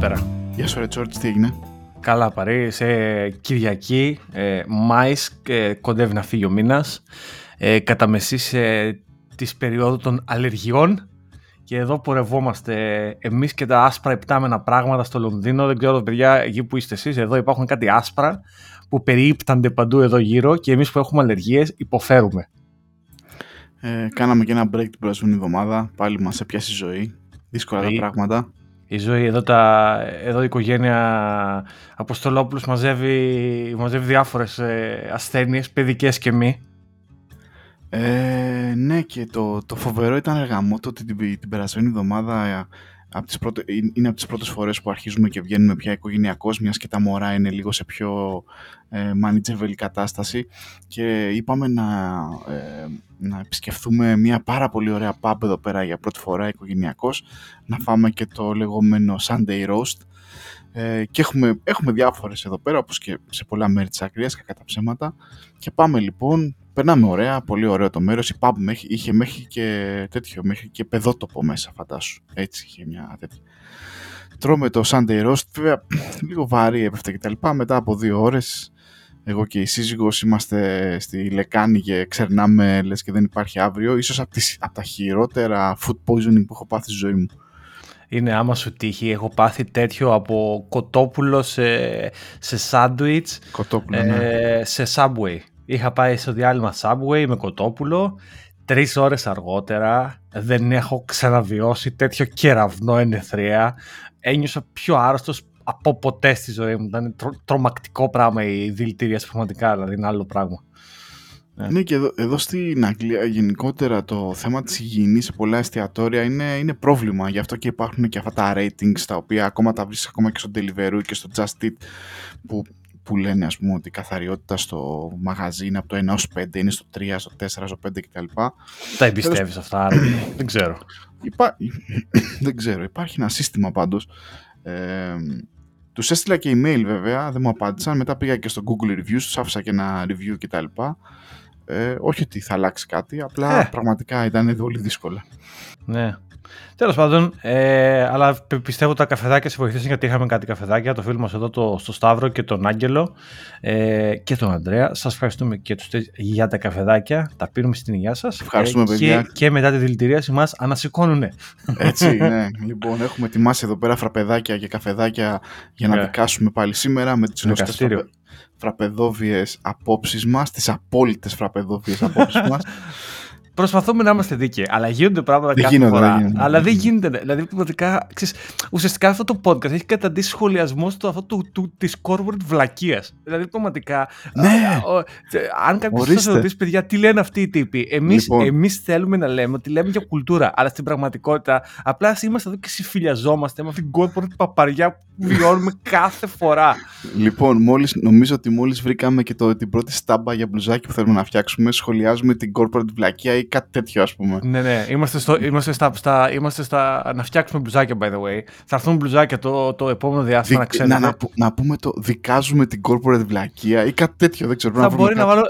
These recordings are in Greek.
καλησπέρα. Γεια σου, ρε Τσόρτς, τι έγινε; Καλά, παρή. Σε Κυριακή, ε, Μάης, ε, κοντεύει να φύγει ο μήνας. Ε, κατά μεσής ε, της περίοδου των αλλεργιών. Και εδώ πορευόμαστε εμείς και τα άσπρα υπτάμενα πράγματα στο Λονδίνο. Δεν ξέρω, παιδιά, εκεί που είστε εσείς, εδώ υπάρχουν κάτι άσπρα που περιύπτανται παντού εδώ γύρω και εμείς που έχουμε αλλεργίες υποφέρουμε. Ε, κάναμε και ένα break την προηγούμενη εβδομάδα. Πάλι μας έπιασε η ζωή. Δύσκολα τα πράγματα. Η ζωή, εδώ, τα, εδώ η οικογένεια Αποστολόπουλους μαζεύει, μαζεύει διάφορες ε, ασθένειες, παιδικές και μη. Ε, ναι και το, το φοβερό ήταν εργαμό το ότι την, την περασμένη εβδομάδα ε, από τις πρώτες, είναι από τις πρώτες φορές που αρχίζουμε και βγαίνουμε πια οικογενειακός μιας και τα μωρά είναι λίγο σε πιο ε, manageable κατάσταση. Και είπαμε να, ε, να επισκεφθούμε μια πάρα πολύ ωραία pub εδώ πέρα για πρώτη φορά οικογενειακός να φάμε και το λεγόμενο Sunday Roast. Ε, και έχουμε, έχουμε διάφορες εδώ πέρα όπως και σε πολλά μέρη της Ακρίας κατά τα ψέματα. Και πάμε λοιπόν περνάμε ωραία, πολύ ωραίο το μέρος. Η pub είχε μέχρι και τέτοιο, μέχρι και παιδότοπο μέσα, φαντάσου. Έτσι είχε μια τέτοια. Τρώμε το Sunday Roast, βέβαια λίγο βαρύ έπεφτε και τα λοιπά. Μετά από δύο ώρες, εγώ και η σύζυγος είμαστε στη λεκάνη και ξερνάμε λες και δεν υπάρχει αύριο. Ίσως από, τις, από τα χειρότερα food poisoning που έχω πάθει στη ζωή μου. Είναι άμα σου τύχει. Έχω πάθει τέτοιο από κοτόπουλο σε, σε σάντουιτς, Κοτόπουλο, ναι. ε, σε Subway. Είχα πάει στο διάλειμμα Subway με κοτόπουλο. Τρεις ώρες αργότερα δεν έχω ξαναβιώσει τέτοιο κεραυνό ενεθρία. Ένιωσα πιο άρρωστος από ποτέ στη ζωή μου. Ήταν τρο, τρομακτικό πράγμα η δηλητήρια πραγματικά, δηλαδή είναι άλλο πράγμα. Ναι, ναι και εδώ, εδώ στην Αγγλία γενικότερα το θέμα της υγιεινής σε πολλά εστιατόρια είναι, είναι πρόβλημα. Γι' αυτό και υπάρχουν και αυτά τα ratings τα οποία ακόμα τα βρίσκεις ακόμα και στο Deliveroo και στο Just Eat που που λένε ας πούμε ότι η καθαριότητα στο μαγαζί είναι από το 1 ως 5, είναι στο 3, στο 4, στο 5 κτλ. Τα εμπιστεύεις αυτά, άρα. δεν ξέρω. Υπά... δεν ξέρω, υπάρχει ένα σύστημα πάντως. Ε, τους έστειλα και email βέβαια, δεν μου απάντησαν. Μετά πήγα και στο Google Reviews, τους άφησα και ένα review κτλ. Ε, όχι ότι θα αλλάξει κάτι, απλά ε. πραγματικά ήταν πολύ δύσκολα. Ναι. Τέλος πάντων, ε, αλλά πιστεύω τα καφεδάκια σε βοηθήσαν γιατί είχαμε κάτι καφεδάκια. Το φίλο μας εδώ το, στο Σταύρο και τον Άγγελο ε, και τον Αντρέα. Σας ευχαριστούμε και τους για τα καφεδάκια. Τα πίνουμε στην υγεία σας. Ευχαριστούμε, ε, παιδιά. Και, και μετά τη δηλητηρίαση μας ανασηκώνουν. Έτσι, ναι. λοιπόν, έχουμε ετοιμάσει εδώ πέρα φραπεδάκια και καφεδάκια για να yeah. Ναι. δικάσουμε πάλι σήμερα με τις γνωστές φραπεδόβιες απόψεις μας, τις απόλυτες φραπεδόβιες απόψεις μας. Προσπαθούμε να είμαστε δίκαιοι, αλλά γίνονται πράγματα δεν κάθε γίνονται, φορά. Δεν γίνονται. Αλλά δεν γίνεται. Δηλαδή, πραγματικά, ξέρεις, ουσιαστικά αυτό το podcast έχει καταντήσει σχολιασμός στο αυτό του, του, της corporate βλακείας. Δηλαδή, πραγματικά. Ναι. Α, ο, αν κάποιος σα ρωτήσει, παιδιά, τι λένε αυτοί οι τύποι. Εμείς λοιπόν. εμείς θέλουμε να λέμε ότι λέμε για κουλτούρα, αλλά στην πραγματικότητα απλά είμαστε εδώ και συμφιλιαζόμαστε με αυτήν την corporate παπαριά που βιώνουμε κάθε φορά. Λοιπόν, μόλις, νομίζω ότι μόλις βρήκαμε και το, την πρώτη στάμπα για μπλουζάκι που θέλουμε να φτιάξουμε, σχολιάζουμε την corporate βλακεία ή κάτι τέτοιο, ας πούμε. Ναι, ναι. Είμαστε, στο, είμαστε, στα, στα, είμαστε στα. να φτιάξουμε μπλουζάκια, by the way. Θα έρθουν μπλουζάκια το, το επόμενο διάστημα, Δι, να ξέρετε. Να, να, να, πούμε το. Δικάζουμε την corporate βλακεία ή κάτι τέτοιο, δεν ξέρω. Θα να μπορεί, να βάλω,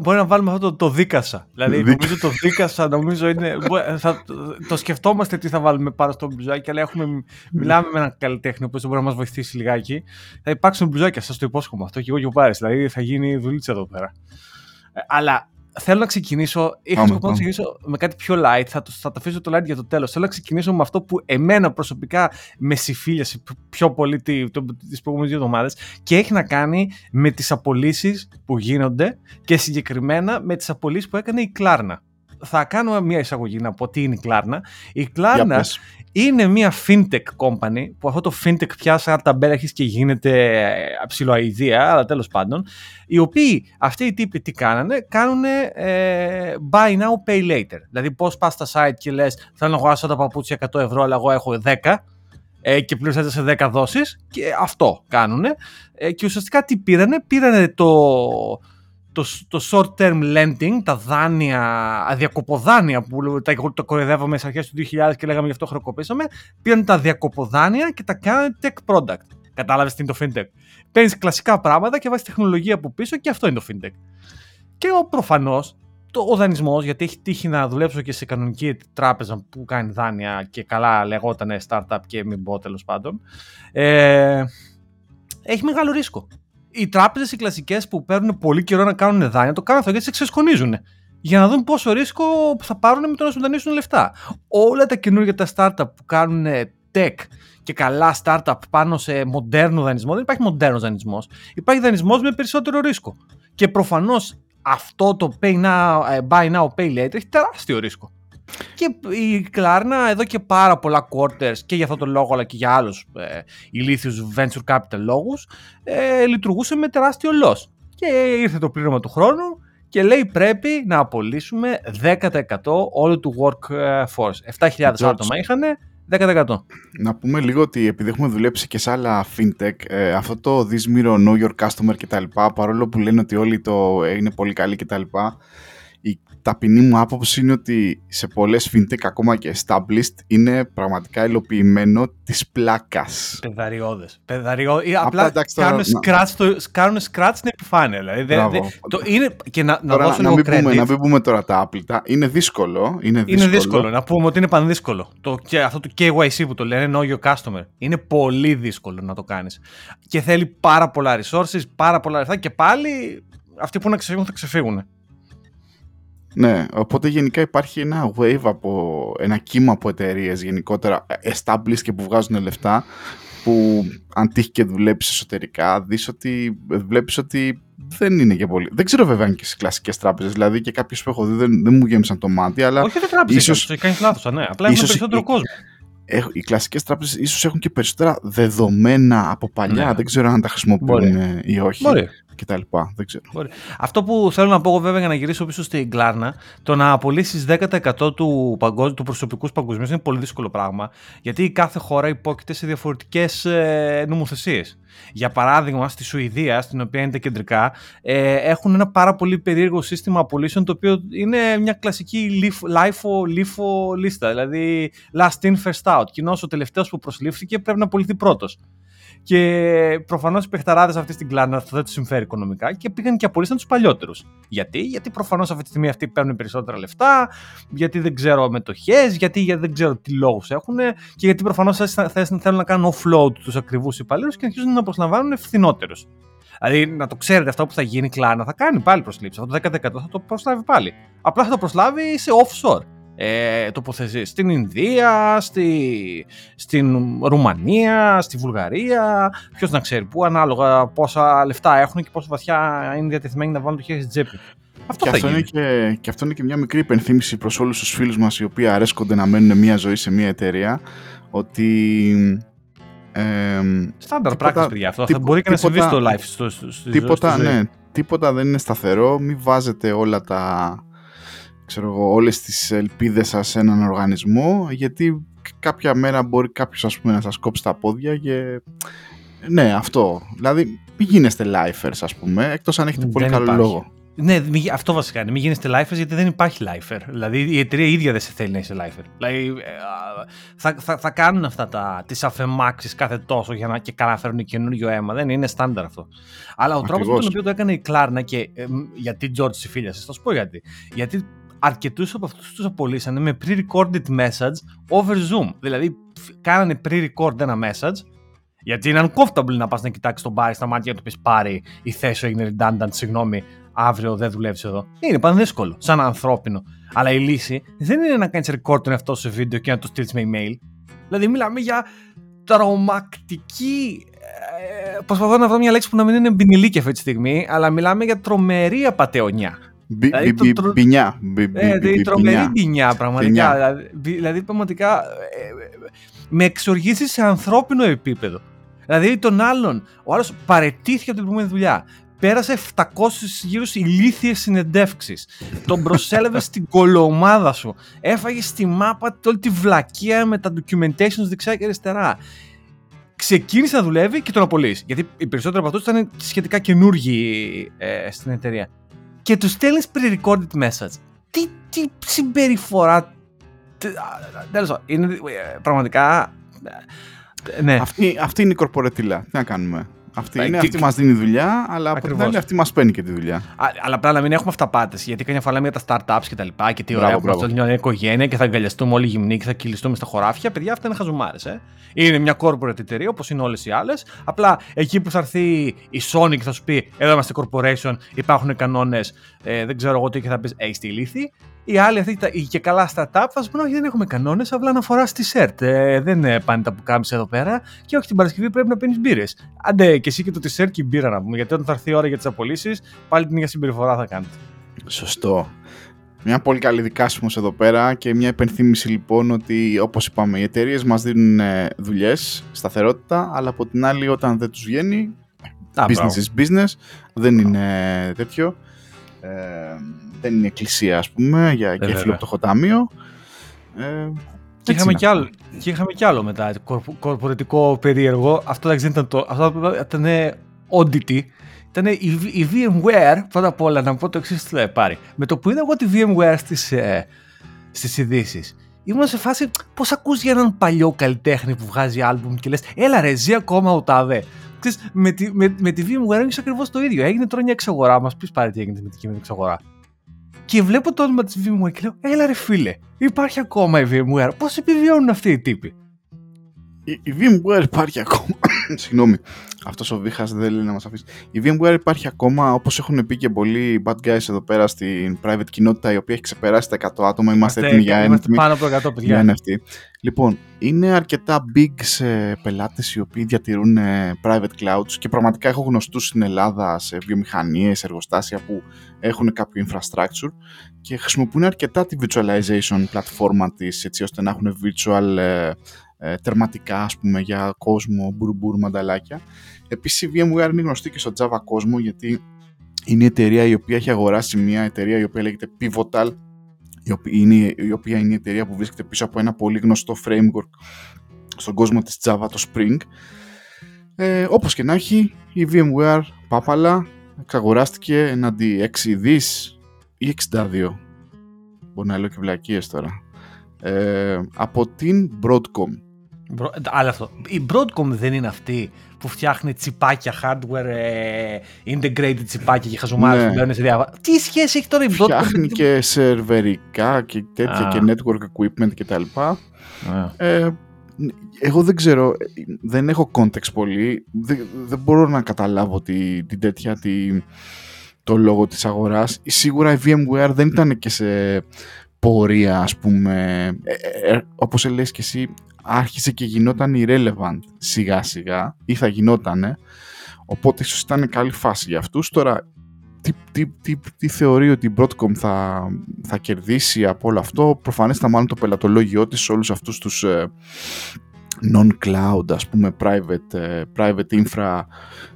μπορεί, να βάλουμε αυτό το, το δίκασα. Δηλαδή, νομίζω το δίκασα, νομίζω είναι. θα, το σκεφτόμαστε τι θα βάλουμε πάνω στο μπλουζάκι, αλλά έχουμε, μιλάμε με έναν καλλιτέχνη που μπορεί να μας βοηθήσει λιγάκι. Θα υπάρξουν μπλουζάκια, σας το υπόσχομαι αυτό και εγώ και ο Πάρη. Δηλαδή, θα γίνει δουλίτσα εδώ πέρα. Ε, αλλά θέλω να ξεκινήσω. Είχα σκοπό να ξεκινήσω με κάτι πιο light. Θα το, θα το αφήσω το light για το τέλος. Θέλω να ξεκινήσω με αυτό που εμένα προσωπικά με συμφίλιασε πιο πολύ τις προηγούμενες δύο εβδομάδες και έχει να κάνει με τις απολύσεις που γίνονται και συγκεκριμένα με τις απολύσεις που έκανε η Κλάρνα. Θα κάνω μια εισαγωγή να πω τι είναι η Κλάρνα. Η Κλάρνα είναι μια fintech company που αυτό το fintech πια σαν τα μπέρα και γίνεται αψιλοαιδία, αλλά τέλος πάντων, οι οποίοι αυτοί οι τύποι τι κάνανε, κάνουν ε, buy now, pay later. Δηλαδή πώς πας στα site και λες θέλω να αγοράσω τα παπούτσια 100 ευρώ, αλλά εγώ έχω 10 ε, και πλήρως σε 10 δόσεις και αυτό κάνουν. Ε, και ουσιαστικά τι πήρανε, πήρανε το το, το short term lending, τα δάνεια, αδιακοποδάνεια που τα, τα κοροϊδεύαμε στις αρχές του 2000 και λέγαμε γι' αυτό χρεοκοπήσαμε, πήραν τα διακοποδάνεια και τα κάνανε tech product. Κατάλαβες τι είναι το fintech. Παίρνεις κλασικά πράγματα και βάζεις τεχνολογία από πίσω και αυτό είναι το fintech. Και προφανώς το, ο δανεισμός, γιατί έχει τύχει να δουλέψω και σε κανονική τράπεζα που κάνει δάνεια και καλά λεγόταν startup και μην πω τέλος πάντων. Ε, έχει μεγάλο ρίσκο. Οι τράπεζες, οι κλασικές που παίρνουν πολύ καιρό να κάνουν δάνεια, το κάνουν αυτό γιατί σε ξεσκονίζουν. Για να δουν πόσο ρίσκο θα πάρουν με το να σου δανείσουν λεφτά. Όλα τα καινούργια τα startup που κάνουν tech και καλά startup πάνω σε μοντέρνο δανεισμό, δεν υπάρχει μοντέρνος δανεισμός. Υπάρχει δανεισμός με περισσότερο ρίσκο. Και προφανώς αυτό το pay now, ε, buy now, pay later έχει τεράστιο ρίσκο. Και η Κλάρνα εδώ και πάρα πολλά quarters και για αυτό το λόγο αλλά και για άλλους ε, ηλίθιους venture capital λόγους ε, λειτουργούσε με τεράστιο loss. Και ήρθε το πλήρωμα του χρόνου και λέει πρέπει να απολύσουμε 10% όλου του workforce. 7.000 άτομα είχαν, 10%. Να πούμε λίγο ότι επειδή έχουμε δουλέψει και σε άλλα fintech, ε, αυτό το This Mirror Know Your Customer κτλ. Παρόλο που λένε ότι όλοι το είναι πολύ καλοί κτλ η ταπεινή μου άποψη είναι ότι σε πολλές fintech ακόμα και established είναι πραγματικά υλοποιημένο της πλάκας. Πεδαριώδες. Πεδαριώδες. Απλά, απλά κάνουν, scratch το, κάνουν scratch στην επιφάνεια. Δηλαδή, δε, δε, το, είναι, και να, να δώσω να, λίγο μην πούμε, να μην πούμε τώρα τα άπλυτα. Είναι δύσκολο. Είναι δύσκολο. Είναι δύσκολο. Να πούμε ότι είναι πανδύσκολο. Το, και αυτό το KYC που το λένε Know Your Customer. Είναι πολύ δύσκολο να το κάνεις. Και θέλει πάρα πολλά resources, πάρα πολλά λεφτά και πάλι αυτοί που να ξεφύγουν θα ξεφύγουν. Ναι, οπότε γενικά υπάρχει ένα wave από ένα κύμα από εταιρείες γενικότερα established και που βγάζουν λεφτά που αν τύχει και δουλέψεις εσωτερικά δεις ότι βλέπεις ότι δεν είναι και πολύ. Δεν ξέρω βέβαια αν και στι κλασικές τράπεζες. Δηλαδή και κάποιες που έχω δει δεν, δεν μου γέμισαν το μάτι. Αλλά Όχι, δεν τράπεζες. Ίσως... Κάνεις λάθος, ναι. Απλά έχουν περισσότερο κόσμο. οι κλασικές τράπεζες ίσως έχουν και περισσότερα δεδομένα από παλιά. Ναι. Δεν ξέρω αν τα χρησιμοποιούν ή όχι. Μπορεί κτλ. Δεν ξέρω. Αυτό που θέλω να πω εγώ βέβαια για να γυρίσω πίσω στην Κλάρνα, το να απολύσεις 10% του, παγκόσμιου, του προσωπικού παγκοσμίως είναι πολύ δύσκολο πράγμα. Γιατί η κάθε χώρα υπόκειται σε διαφορετικές ε, νομοθεσίες. Για παράδειγμα, στη Σουηδία, στην οποία είναι κεντρικά, ε, έχουν ένα πάρα πολύ περίεργο σύστημα απολύσεων, το οποίο είναι μια κλασική LIFO, LIFO λίστα. Δηλαδή, last in, first out. Κοινώς ο τελευταίος που προσλήφθηκε πρέπει να απολυθεί πρώτος. Και προφανώς οι παιχταράδες αυτή στην κλάνα αυτό δεν τους συμφέρει οικονομικά και πήγαν και απολύσαν τους παλιότερους. Γιατί, γιατί προφανώς αυτή τη στιγμή αυτοί παίρνουν περισσότερα λεφτά, γιατί δεν ξέρω μετοχές, γιατί, γιατί δεν ξέρω τι λόγους έχουν και γιατί προφανώς θέλουν να κάνουν offload τους ακριβούς υπαλλήλους και αρχίζουν να προσλαμβάνουν φθηνότερους. Δηλαδή, να το ξέρετε, αυτό που θα γίνει κλάνα θα κάνει πάλι προσλήψη. Αυτό το 10% θα το προσλάβει πάλι. Απλά θα το προσλάβει σε offshore ε, τοποθεσίε στην Ινδία, στη, στην Ρουμανία, στη Βουλγαρία. Ποιος να ξέρει πού, ανάλογα πόσα λεφτά έχουν και πόσο βαθιά είναι διατεθειμένοι να βάλουν το χέρι στην τσέπη. Αυτό και, αυτό είναι και, και αυτό είναι και μια μικρή υπενθύμηση προς όλους τους φίλους μας οι οποίοι αρέσκονται να μένουν μια ζωή σε μια εταιρεία ότι Στάνταρ πράκτης, παιδιά. Αυτό θα μπορεί και να συμβεί στο live. Στο, στο, τίποτα, ναι, τίποτα δεν είναι σταθερό. Μην βάζετε όλα τα, ξέρω εγώ, όλες τις ελπίδες σας σε έναν οργανισμό γιατί κάποια μέρα μπορεί κάποιος ας πούμε να σας κόψει τα πόδια και ναι αυτό δηλαδή μην γίνεστε lifers ας πούμε εκτός αν έχετε πολύ καλό λόγο ναι, αυτό βασικά είναι. Μην γίνεστε lifers γιατί δεν υπάρχει lifer. Δηλαδή η εταιρεία ίδια δεν σε θέλει να είσαι lifer. Δηλαδή ε, θα, θα, θα κάνουν αυτά τα, τις αφεμάξεις κάθε τόσο για να και καλά φέρουν καινούριο αίμα. Δεν είναι στάνταρ αυτό. Αλλά ο τρόπος με τον οποίο το έκανε η Κλάρνα και ε, γιατί George η φίλια σας, θα σου πω γιατί. Γιατί αρκετούς από αυτούς τους απολύσανε με pre-recorded message over Zoom. Δηλαδή, κάνανε pre-record ένα message, γιατί είναι uncomfortable να πας να κοιτάξεις τον Πάρη στα μάτια και να του πεις Πάρη, η θέση έγινε redundant, συγγνώμη, αύριο δεν δουλεύεις εδώ. Είναι πανδύσκολο, σαν ανθρώπινο. Αλλά η λύση δεν είναι να κάνεις record τον εαυτό σε βίντεο και να το στείλεις με email. Δηλαδή, μιλάμε για τρομακτική. Ε, προσπαθώ να βρω μια λέξη που να μην είναι μπινιλίκη αυτή τη στιγμή, αλλά μιλάμε για τρομερή απαταιωνιά. Μπινιά. Δηλαδή, τρομερή μπινιά, πραγματικά. Δηλαδή, δηλαδή, πραγματικά ε, με εξοργήσει σε ανθρώπινο επίπεδο. Δηλαδή, τον άλλον, ο άλλος παρετήθηκε από την προηγούμενη δουλειά. Πέρασε 700 γύρω ηλίθιες συνεντεύξεις. Τον προσέλευε στην κολομάδα σου. Έφαγε στη μάπα όλη τη βλακεία με τα documentations δεξιά και αριστερά. Ξεκίνησε να δουλεύει και τον απολύσει. Γιατί οι περισσότεροι από αυτούς ήταν σχετικά καινούργοι ε, στην εταιρεία και τους στέλνεις pre-recorded message. Τι, τι συμπεριφορά. Τέλος είναι ε, πραγματικά. Ε, ναι. Αυτή, αυτή είναι η κορπορετήλα. Τι να κάνουμε; Αυτή, είναι, αυτή μας δίνει δουλειά, αλλά από την άλλη αυτή μας παίρνει και τη δουλειά. Α, αλλά πρέπει να μην έχουμε αυταπάτες. Γιατί καμιά φορά λέμε για τα startups και τα λοιπά και τι ωραία που αυτό μια οικογένεια και θα αγκαλιαστούμε όλοι γυμνοί και θα κυλιστούμε στα χωράφια. Παιδιά, αυτά είναι χαζουμάρε. Ε. Είναι μια corporate εταιρεία όπως είναι όλες οι άλλες. Απλά εκεί που θα έρθει η Sony και θα σου πει Εδώ είμαστε corporation, υπάρχουν κανόνες, ε, δεν ξέρω εγώ τι και θα πεις Έχει τη λύθη. Οι άλλοι αυτοί και καλά startup θα σου πούνε Όχι, δεν έχουμε κανόνες, απλά να φορά τη σερτ. Ε, δεν ε, πάνε τα πουκάμισα εδώ πέρα και όχι την Παρασκευή πρέπει να πίνεις μπύρες. Άντε και εσύ και το τη σερτ και η μπύρα να πούμε. Γιατί όταν θα έρθει η ώρα για τις απολύσεις, πάλι την ίδια συμπεριφορά θα κάνετε. Σωστό. Μια πολύ καλή δικάσιμος εδώ πέρα και μια υπενθύμηση λοιπόν ότι όπως είπαμε οι εταιρείες μας δίνουν ε, δουλειές, σταθερότητα αλλά από την άλλη όταν δεν τους βγαίνει business is business, δεν είναι τέτοιο ε, δεν είναι εκκλησία ας πούμε για ε, φιλοπτωχοτάμιο ε, και είχαμε, κι άλλο, και είχαμε κι άλλο μετά, κορπορατικό περίεργο. Αυτό δεν ήταν το. Αυτό ήταν oddity ήταν η, η VMware, πρώτα απ' όλα να πω το εξής τι πάρει. Με το που είδα εγώ τη VMware στις, ε, στις ειδήσεις, ήμουν σε φάση πώς ακούς για έναν παλιό καλλιτέχνη που βγάζει άλμπουμ και λες έλα ρε ζει ακόμα ο τάδε. Ξέρεις, με, τη, με, με τη VMware έγινε ακριβώς το ίδιο. Έγινε τώρα μια εξαγορά. Μας πεις πάρει τι έγινε με την εξαγορά. Και βλέπω το όνομα της VMware και λέω, Έλα ρε φίλε, υπάρχει ακόμα η VMware. Πώς επιβιώνουν αυτοί οι τύποι. Η, η VMware υπάρχει ακόμα. Συγγνώμη. Αυτός ο Βίχας δεν λέει να μας αφήσει. Η VMware υπάρχει ακόμα, όπως έχουν πει και πολλοί bad guys εδώ πέρα στην private κοινότητα, η οποία έχει ξεπεράσει τα 100 άτομα. Είμαστε έτοιμοι για Είμαστε πάνω από 100 παιδιά. NFT. Λοιπόν, είναι αρκετά big σε πελάτες οι οποίοι διατηρούν ε, private clouds και πραγματικά έχω γνωστούς στην Ελλάδα σε βιομηχανίες, εργοστάσια που έχουν κάποιο infrastructure και χρησιμοποιούν αρκετά τη virtualization πλατφόρμα της έτσι ώστε να έχουν virtual ε, ε, τερματικά ας πούμε για κόσμο, μπουρμπούρ, μανταλάκια. Επίσης η VMware είναι γνωστή και στο Java κόσμο γιατί είναι η εταιρεία η οποία έχει αγοράσει μια εταιρεία η οποία λέγεται Pivotal η οποία είναι η, οποία είναι η εταιρεία που βρίσκεται πίσω από ένα πολύ γνωστό framework στον κόσμο της Java, το Spring. Ε, όπως και να έχει, η VMware πάπαλα εξαγοράστηκε εναντί 6 δις ή 62. Μπορεί να λέω και βλακίες τώρα. Ε, από την Broadcom. Άλλο αυτό. Η Broadcom δεν είναι αυτή που φτιάχνει τσιπάκια, hardware, ε, integrated τσιπάκια και χαζομάρες ναι. που μπαίνουν σε διάφορα. Τι σχέση έχει τώρα η Broadcom. Φτιάχνει και σερβερικά και τέτοια και network equipment κτλ. Ε, εγώ δεν ξέρω, δεν έχω context πολύ, δεν, δεν μπορώ να καταλάβω τη, την τέτοια, τη, το λόγο της αγοράς. Σίγουρα η VMware δεν ήταν και σε πορεία, ας πούμε, ε, ε, ε όπως λες και εσύ, άρχισε και γινόταν irrelevant σιγά σιγά ή θα γινότανε οπότε ίσως ήταν καλή φάση για αυτούς. Τώρα τι, τι, τι, τι θεωρεί ότι η Broadcom θα, θα κερδίσει από όλο αυτό; Προφανές μάλλον το πελατολόγιο της σε όλους αυτούς τους ε, non-cloud ας πούμε private, ε, private infra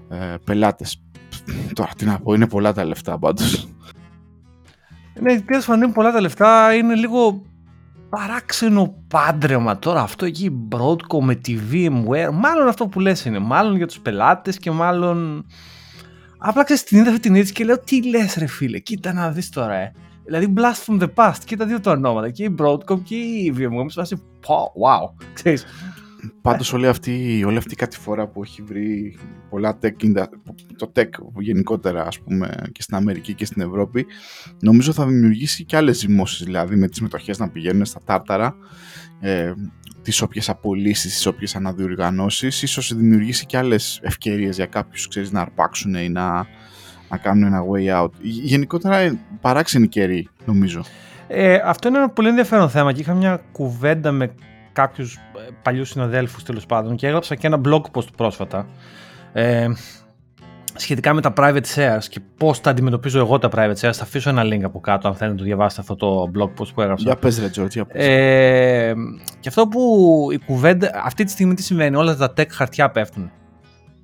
ε, πελάτες. Τώρα τι να πω είναι πολλά τα λεφτά πάντως ναι, τέλο πάντων είναι πολλά τα λεφτά. Είναι λίγο παράξενο πάντρεμα τώρα αυτό εκεί η Broadcom με τη VMware. Μάλλον αυτό που λες είναι. Μάλλον για τους πελάτες και μάλλον... Απλά ξέρεις την είδα αυτή την είδηση και λέω τι λες ρε φίλε, κοίτα να δεις τώρα ε. Δηλαδή blast from the past, κοίτα δύο τα ονόματα και η Broadcom και η VMware. Με wow, ξέρεις. Πάντως όλη αυτή, όλη αυτή η φορά που έχει βρει πολλά tech, το tech γενικότερα ας πούμε και στην Αμερική και στην Ευρώπη νομίζω θα δημιουργήσει και άλλες ζυμώσεις δηλαδή με τις μετοχές να πηγαίνουν στα τάρταρα ε, τις όποιες απολύσεις, τις όποιες αναδιοργανώσεις ίσως δημιουργήσει και άλλες ευκαιρίες για κάποιους ξέρεις, να αρπάξουν ή να, να κάνουν ένα way out. Γενικότερα ε, παράξενη καιρή νομίζω. Ε, αυτό είναι ένα πολύ ενδιαφέρον θέμα και είχα μια κουβέντα με κάποιους ε, παλιούς συναδέλφους τέλος πάντων και έγραψα και ένα blog post πρόσφατα ε, σχετικά με τα private shares και πώς τα αντιμετωπίζω εγώ τα private shares. Θα αφήσω ένα link από κάτω αν θέλετε να το διαβάσετε αυτό το blog post που έγραψα. Για πες ρε George, για πες. Ε, και αυτό που η κουβέντα, αυτή τη στιγμή τι συμβαίνει, όλα τα tech χαρτιά πέφτουν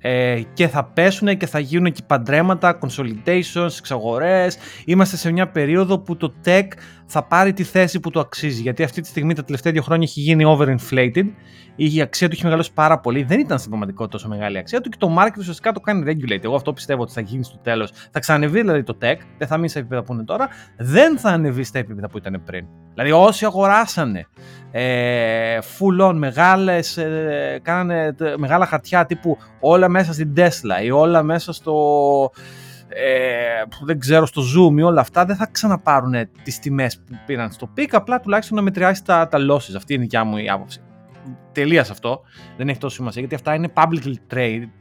ε, και θα πέσουν και θα γίνουν και παντρέματα, consolidations, εξαγορές. Είμαστε σε μια περίοδο που το tech θα πάρει τη θέση που του αξίζει. Γιατί αυτή τη στιγμή τα τελευταία δύο χρόνια έχει γίνει overinflated. Η αξία του έχει μεγαλώσει πάρα πολύ. Δεν ήταν στην πραγματικότητα τόσο μεγάλη η αξία του και το market ουσιαστικά το κάνει regulate. Εγώ αυτό πιστεύω ότι θα γίνει στο τέλος. Θα ξανανεβεί δηλαδή το tech, δεν θα μείνει στα επίπεδα που είναι τώρα, δεν θα ανεβεί στα επίπεδα που ήταν πριν. Δηλαδή όσοι αγοράσανε ε, full on μεγάλες, ε, κάνανε μεγάλα χαρτιά τύπου όλα μέσα στην Tesla ή όλα μέσα στο ε, δεν ξέρω στο Zoom ή όλα αυτά δεν θα ξαναπάρουν τις τιμές που πήραν στο peak απλά τουλάχιστον να μετριάσει τα, τα losses αυτή είναι η δικιά μου η άποψη τελεία αυτό δεν έχει τόσο σημασία γιατί αυτά είναι publicly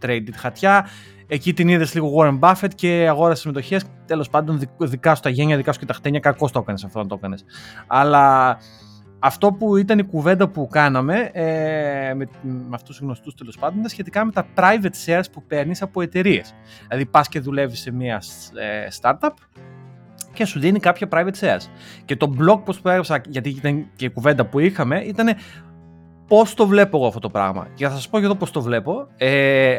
traded χαρτιά Εκεί την είδες λίγο Warren Buffett και αγόρασε συμμετοχές. Τέλος πάντων, δικά σου τα γένια, δικά σου και τα χτένια, κακώς το έκανες αυτό να το έκανες. Αλλά αυτό που ήταν η κουβέντα που κάναμε ε, με, με αυτούς τους γνωστούς τέλος πάντων ήταν σχετικά με τα private shares που παίρνεις από εταιρείες. Δηλαδή, πας και δουλεύεις σε μια ε, startup και σου δίνει κάποια private shares. Και το blog post που έγραψα, γιατί ήταν και η κουβέντα που είχαμε, ήταν πώς το βλέπω εγώ αυτό το πράγμα. Και θα σας πω και εδώ πώς το βλέπω. Ε,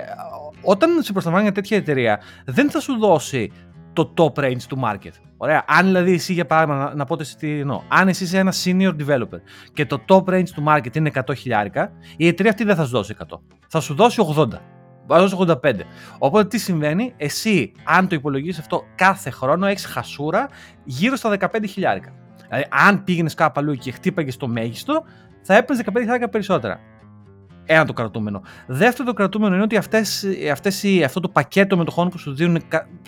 όταν σε προσλαμβάνει μια τέτοια εταιρεία, δεν θα σου δώσει το top range του market. Ωραία. Αν δηλαδή εσύ για παράδειγμα, να, να πω τι εννοώ. Αν εσύ είσαι ένας senior developer και το top range του market είναι 100 χιλιάρικα, η εταιρεία αυτή δεν θα σου δώσει 100. Θα σου δώσει 80. Θα δώσει 85. Οπότε τι συμβαίνει, εσύ αν το υπολογίσει αυτό κάθε χρόνο έχεις χασούρα γύρω στα 15 χιλιάρικα. Δηλαδή, αν πήγαινες κάπου αλλού και χτύπαγες στο μέγιστο, θα έπαιρνε 15 χιλιάρικα περισσότερα. Ένα το κρατούμενο. Δεύτερο το κρατούμενο είναι ότι αυτές, αυτές, αυτό το πακέτο με το χρόνο που σου δίνουν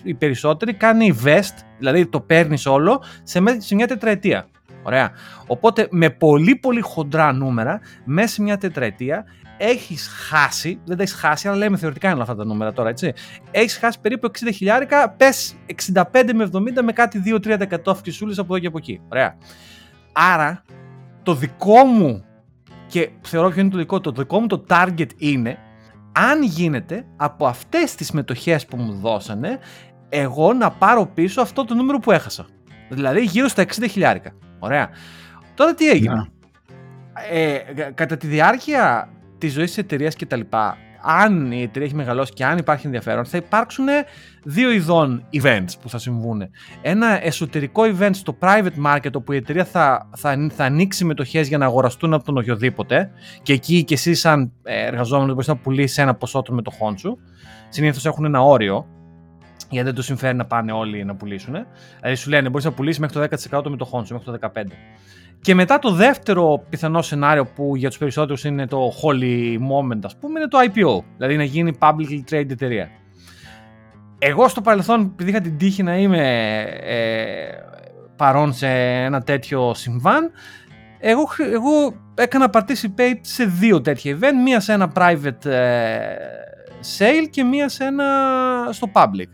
οι περισσότεροι κάνει vest, δηλαδή το παίρνεις όλο, σε, σε μια τετραετία. Ωραία. Οπότε με πολύ πολύ χοντρά νούμερα, μέσα σε μια τετραετία έχεις χάσει, δεν τα έχεις χάσει, αλλά λέμε θεωρητικά είναι αυτά τα νούμερα τώρα, έτσι. Έχεις χάσει περίπου 60 χιλιάρικα, πες 65 με 70 με κάτι 2-3% αυξησούλες από εδώ και από εκεί. Ωραία. Άρα, το δικό μου και θεωρώ ποιο είναι το δικό το δικό μου το target είναι αν γίνεται από αυτές τις μετοχές που μου δώσανε εγώ να πάρω πίσω αυτό το νούμερο που έχασα. Δηλαδή γύρω στα 60 χιλιάρικα. Ωραία. Τώρα τι έγινε; Ναι. Ε, κατά τη διάρκεια της ζωής της εταιρείας και τα λοιπά, αν η εταιρεία έχει μεγαλώσει και αν υπάρχει ενδιαφέρον, θα υπάρξουν δύο ειδών events που θα συμβούν. Ένα εσωτερικό event στο private market όπου η εταιρεία θα, θα, θα ανοίξει μετοχές για να αγοραστούν από τον οποιοδήποτε και εκεί και εσύ σαν εργαζόμενος μπορείς να πουλήσεις ένα ποσό των μετοχών σου. Συνήθως έχουν ένα όριο γιατί δεν τους συμφέρει να πάνε όλοι να πουλήσουν. Δηλαδή σου λένε μπορείς να πουλήσεις μέχρι το 10% των μετοχών σου, μέχρι το 15%. Και μετά το δεύτερο πιθανό σενάριο που για τους περισσότερους είναι το holy moment ας πούμε είναι το IPO, δηλαδή να γίνει publicly traded εταιρεία. Εγώ στο παρελθόν, επειδή είχα την τύχη να είμαι ε, παρόν σε ένα τέτοιο συμβάν, εγώ, εγώ έκανα participate σε δύο τέτοια event, μία σε ένα private ε, sale και μία σε ένα στο public.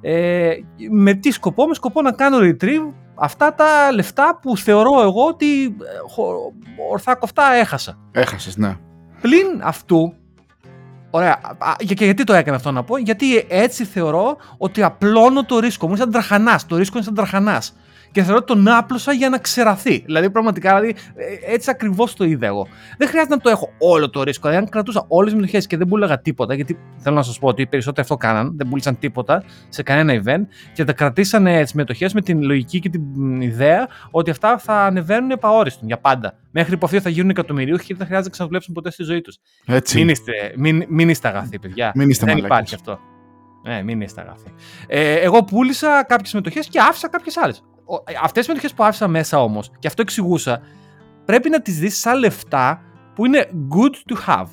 Ε, με τι σκοπό, με σκοπό να κάνω retrieve αυτά τα λεφτά που θεωρώ εγώ ότι ε, ορθά κοφτά έχασα. Έχασες, ναι. Πλην αυτού, ωραία, και γιατί το έκανα αυτό να πω, γιατί έτσι θεωρώ ότι απλώνω το ρίσκο μου, είναι σαν τραχανάς, το ρίσκο είναι σαν τραχανάς και θεωρώ ότι τον άπλωσα για να ξεραθεί. Δηλαδή, πραγματικά, δηλαδή, ε, έτσι ακριβώς το είδα εγώ. Δεν χρειάζεται να το έχω όλο το ρίσκο. Δηλαδή, αν κρατούσα όλες τις μετοχέ και δεν πούλαγα τίποτα, γιατί θέλω να σας πω ότι οι περισσότεροι αυτό κάναν, δεν πούλησαν τίποτα σε κανένα event και τα κρατήσανε τις μετοχέ με την λογική και την ιδέα ότι αυτά θα ανεβαίνουν επαόριστον για πάντα. Μέχρι που αυτοί θα γίνουν εκατομμυρίουχοι και δεν θα χρειάζεται να ξαναδουλέψουν ποτέ στη ζωή τους. Μην είστε, μην, μην είστε αγαθοί, παιδιά. Μην είστε δεν υπάρχει αυτό. Ε, μην είστε αγαθοί. Ε, εγώ πούλησα κάποιες μετοχέ και άφησα κάποιες άλλες. Αυτές τι μετοχέ που άφησα μέσα όμως, και αυτό εξηγούσα, πρέπει να τις δεις σαν λεφτά που είναι good to have.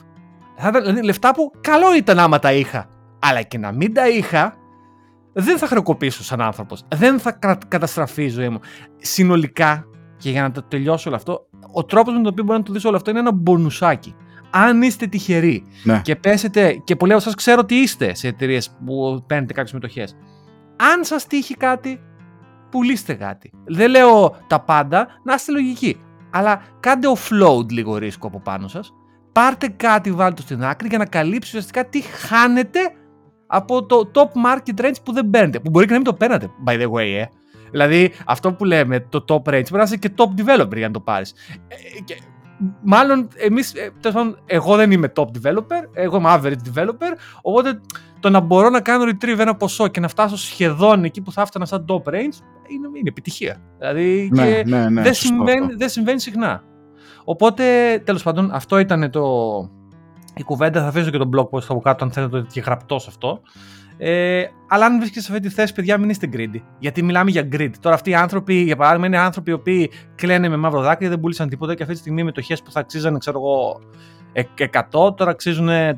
Δηλαδή λεφτά που καλό ήταν άμα τα είχα. Αλλά και να μην τα είχα, δεν θα χρεοκοπήσω σαν άνθρωπος. Δεν θα καταστραφεί η ζωή μου. Συνολικά, και για να το τελειώσω όλο αυτό, ο τρόπος με τον οποίο μπορεί να το δεις όλο αυτό είναι ένα μπονουσάκι. Αν είστε τυχεροί ναι. και πέσετε, και πολλοί από εσά ξέρω ότι είστε σε εταιρείες που παίρνετε κάποιες μετοχέ. Αν σας τύχει κάτι, πουλήστε κάτι. Δεν λέω τα πάντα, να είστε λογικοί. Αλλά κάντε offload λίγο ρίσκο από πάνω σας. Πάρτε κάτι, βάλτε το στην άκρη για να καλύψει ουσιαστικά τι χάνετε από το top market range που δεν παίρνετε. Που μπορεί και να μην το παίρνετε, by the way, ε. Δηλαδή, αυτό που λέμε, το top range, μπορεί να είσαι και top developer για να το πάρεις. Ε, μάλλον εμείς, ε, εγώ δεν είμαι top developer, εγώ είμαι average developer, οπότε το να μπορώ να κάνω retrieve ένα ποσό και να φτάσω σχεδόν εκεί που θα έφτανα σαν top range είναι, είναι επιτυχία. Δηλαδή ναι, και ναι, ναι, δεν, συμβαίνει, δεν συμβαίνει συχνά. Οπότε τέλος πάντων αυτό ήταν το, η κουβέντα. Θα αφήσω και τον blog post από κάτω αν θέλετε το και γραπτός αυτό. Ε, αλλά αν βρίσκεσαι σε αυτή τη θέση, παιδιά, μην είστε greedy. Γιατί μιλάμε για greed. Τώρα, αυτοί οι άνθρωποι, για παράδειγμα, είναι άνθρωποι οι οποίοι κλαίνε με μαύρο δάκρυ, δεν πούλησαν τίποτα και αυτή τη στιγμή οι μετοχέ που θα αξίζανε, ξέρω εγώ, 100, τώρα αξίζουν 30.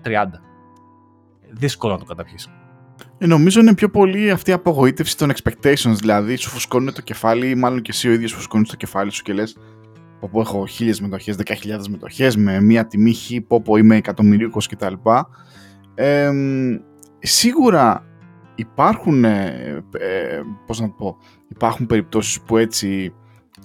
Δύσκολο να το καταπιείς. Ε, νομίζω είναι πιο πολύ αυτή η απογοήτευση των expectations. Δηλαδή, σου φουσκώνουν το κεφάλι, ή μάλλον και εσύ ο ίδιος φουσκώνεις το κεφάλι σου και λες: Πω έχω χίλιες μετοχές, δέκα χιλιάδε μετοχές με μία τιμή χ, πω πω είμαι εκατομμυρίοικο κτλ. Ε, σίγουρα υπάρχουν, ε, ε, πώς να το πω, υπάρχουν περιπτώσεις που έτσι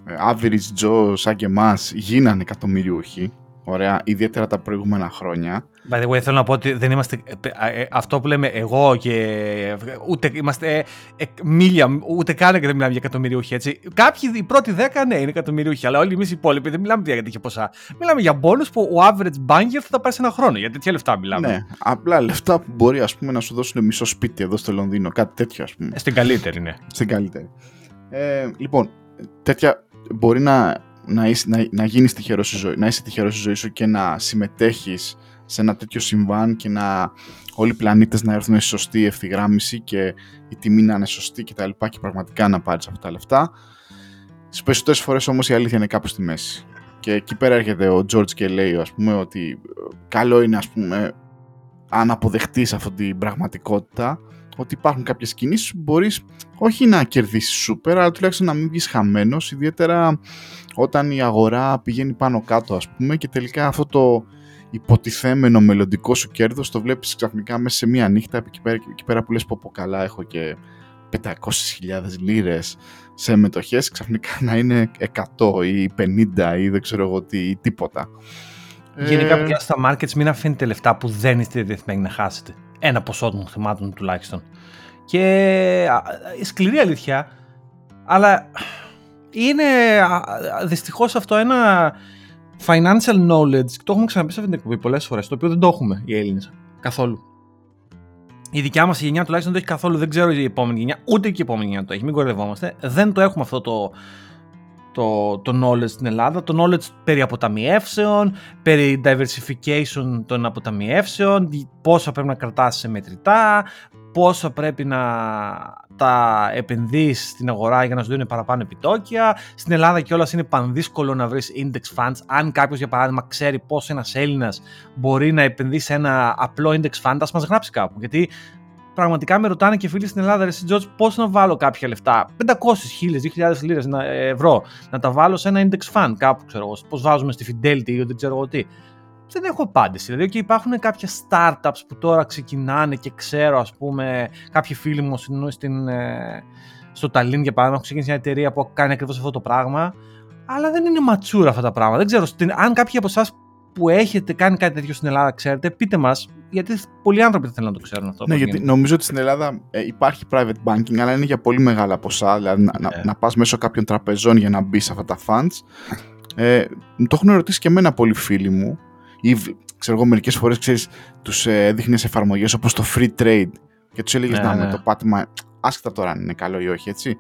ε, average Joe σαν και εμάς γίνανε εκατομμυριούχοι Ωραία, ιδιαίτερα τα προηγούμενα χρόνια. By the way, θέλω να πω ότι δεν είμαστε. Ε, ε, αυτό που λέμε εγώ και. Ούτε είμαστε ε, μίλια, ούτε καν και δεν μιλάμε για εκατομμυριούχοι. Έτσι. Κάποιοι, οι πρώτοι δέκα, ναι, είναι εκατομμυριούχοι, αλλά όλοι εμείς οι υπόλοιποι δεν μιλάμε για τέτοια ποσά. Μιλάμε για μπόνου που ο average banker θα τα πάει σε ένα χρόνο. Για τέτοια λεφτά μιλάμε. Ναι, απλά λεφτά που μπορεί ας πούμε, να σου δώσουν μισό σπίτι εδώ στο Λονδίνο, κάτι τέτοιο ας πούμε. Στην καλύτερη, ναι. Στην καλύτερη. Ε, λοιπόν, τέτοια μπορεί να να, είσαι, να, να γίνεις τυχερός στη ζωή, να είσαι τυχερός στη ζωή σου και να συμμετέχεις σε ένα τέτοιο συμβάν και να όλοι οι πλανήτες να έρθουν σε σωστή ευθυγράμμιση και η τιμή να είναι σωστή και τα λοιπά και πραγματικά να πάρεις αυτά τα λεφτά. Στις περισσότερες φορές όμως η αλήθεια είναι κάπου στη μέση. Και εκεί πέρα έρχεται ο George και λέει ας πούμε ότι καλό είναι ας πούμε αν αποδεχτείς αυτή την πραγματικότητα ότι υπάρχουν κάποιες κινήσεις που μπορείς όχι να κερδίσεις σούπερ, αλλά τουλάχιστον να μην βγεις χαμένος, ιδιαίτερα όταν η αγορά πηγαίνει πάνω κάτω, ας πούμε, και τελικά αυτό το υποτιθέμενο μελλοντικό σου κέρδος το βλέπεις ξαφνικά μέσα σε μία νύχτα εκεί πέρα, εκεί πέρα που λες πω, πω καλά έχω και 500.000 λίρες σε μετοχές ξαφνικά να είναι 100 ή 50 ή δεν ξέρω εγώ τι ή τίποτα. Γενικά ε... στα markets μην αφήνετε λεφτά που δεν είστε διεθμένοι να χάσετε ένα ποσό των χρημάτων τουλάχιστον. Και σκληρή αλήθεια, αλλά είναι δυστυχώς αυτό ένα financial knowledge, και το έχουμε ξαναπεί σε αυτή την εκπομπή πολλές φορές, το οποίο δεν το έχουμε οι Έλληνες καθόλου. Η δικιά μας γενιά τουλάχιστον δεν το έχει καθόλου. Δεν ξέρω η επόμενη γενιά, ούτε και η επόμενη γενιά το έχει. Μην κορδευόμαστε. Δεν το έχουμε αυτό το, το, το knowledge στην Ελλάδα, το knowledge περί αποταμιεύσεων, περί diversification των αποταμιεύσεων, πόσα πρέπει να κρατάς σε μετρητά, πόσα πρέπει να τα επενδύσει στην αγορά για να σου δίνουν παραπάνω επιτόκια. Στην Ελλάδα κιόλας είναι πανδύσκολο να βρεις index funds. Αν κάποιος, για παράδειγμα, ξέρει πώς ένας Έλληνας μπορεί να επενδύσει σε ένα απλό index fund, ας μας γράψει κάπου. Γιατί πραγματικά με ρωτάνε και φίλοι στην Ελλάδα, ρε George, πώς να βάλω κάποια λεφτά; 500, 1000, 2000 λίρες ευρώ να τα βάλω σε ένα index fund κάπου, ξέρω εγώ. Πώς βάζουμε στη Fidelity ή δεν ξέρω εγώ τι. Δεν έχω απάντηση. Δηλαδή, και υπάρχουν κάποια startups που τώρα ξεκινάνε και ξέρω, ας πούμε, κάποιοι φίλοι μου στην, ε, στο Ταλίν για παράδειγμα, έχουν ξεκινήσει μια εταιρεία που κάνει ακριβώς αυτό το πράγμα. Αλλά δεν είναι ματσούρα αυτά τα πράγματα. Δεν ξέρω, αν κάποιοι από εσάς που έχετε κάνει κάτι τέτοιο στην Ελλάδα, ξέρετε, πείτε μας, γιατί πολλοί άνθρωποι θα θέλουν να το ξέρουν αυτό. Ναι, γιατί νομίζω ότι στην Ελλάδα ε, υπάρχει private banking, αλλά είναι για πολύ μεγάλα ποσά. Δηλαδή να, να, ε. να πας μέσω κάποιων τραπεζών για να μπεις σε αυτά τα funds. Ε, το έχουν ρωτήσει και εμένα πολλοί φίλοι μου. Ή ξέρω εγώ, μερικές φορές τους ε, έδειχνες εφαρμογές όπως το free trade και τους έλεγες ναι, να ναι. με το πάτημα. Άσχετα τώρα αν είναι καλό ή όχι, έτσι.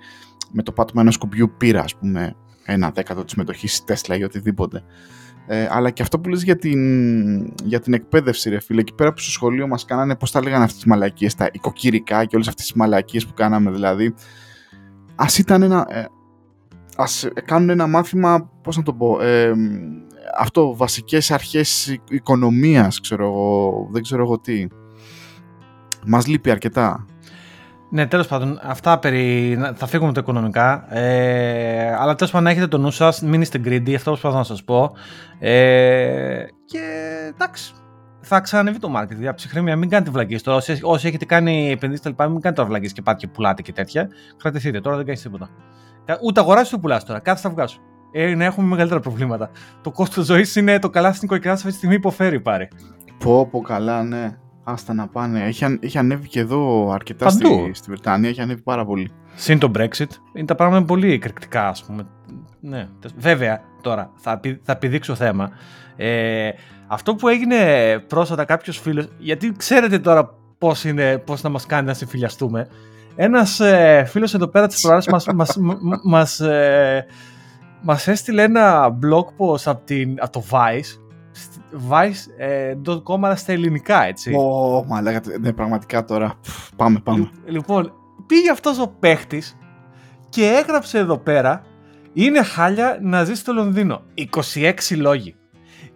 Με το πάτημα ενός κουμπιού πήρα, ας πούμε, ένα δέκατο της μετοχής Tesla ή οτιδήποτε. Ε, αλλά και αυτό που λες για την, για την εκπαίδευση, ρε φίλε. Εκεί πέρα που στο σχολείο μας κάνανε, πώς τα λέγανε αυτές τις μαλακίες, τα οικοκυρικά και όλες αυτές τις μαλακίες που κάναμε, δηλαδή. Ας ήταν ένα... Ε, ας κάνουν ένα μάθημα, πώς να το πω, ε, αυτό, βασικές αρχές οικονομίας, ξέρω εγώ, δεν ξέρω εγώ τι. Μας λείπει αρκετά. Ναι, τέλος πάντων, αυτά περί. Θα φύγουμε το οικονομικά. Ε, αλλά τέλος πάντων, να έχετε το νου σας, μην είστε greedy, αυτό προσπαθώ να σας πω. Ε, και εντάξει, θα ξανανεβεί το market. Για ψυχρήμια, μην κάνετε βλακίες τώρα. Όσοι, όσοι έχετε κάνει επενδύσεις τα λοιπά, μην κάνετε βλακίες και πάτε και πουλάτε και τέτοια. Κρατηθείτε τώρα, δεν κάνεις τίποτα. Ούτε αγοράζεις ούτε πουλάς τώρα. Κάθε θα βγάζω. Ε, να έχουμε μεγαλύτερα προβλήματα. Το κόστο ζωής είναι το καλά στην οικοκυρά αυτή τη στιγμή υποφέρει πάρει. Πω, πω καλά, ναι. Άστα να πάνε. Έχει, έχει ανέβει και εδώ αρκετά στη, στη Βρετανία, έχει ανέβει πάρα πολύ. Συν το Brexit, είναι τα πράγματα πολύ εκρηκτικά, ας πούμε. Ναι. Βέβαια, τώρα θα, θα επιδείξω θέμα. Ε, αυτό που έγινε πρόσφατα κάποιος φίλος, γιατί ξέρετε τώρα πώς είναι, πώς να μας κάνει να συμφιλιαστούμε. Ένας ε, φίλος εδώ πέρα της προάλλης μας μας, μας, ε, μας έστειλε ένα blog post από, την, από το Vice vice.com αλλά στα ελληνικά, έτσι. Ω, μα λέγατε, ναι, πραγματικά τώρα. Πάμε, πάμε. Λοιπόν, πήγε αυτός ο παίχτης και έγραψε εδώ πέρα είναι χάλια να ζεις στο Λονδίνο. 26 λόγοι.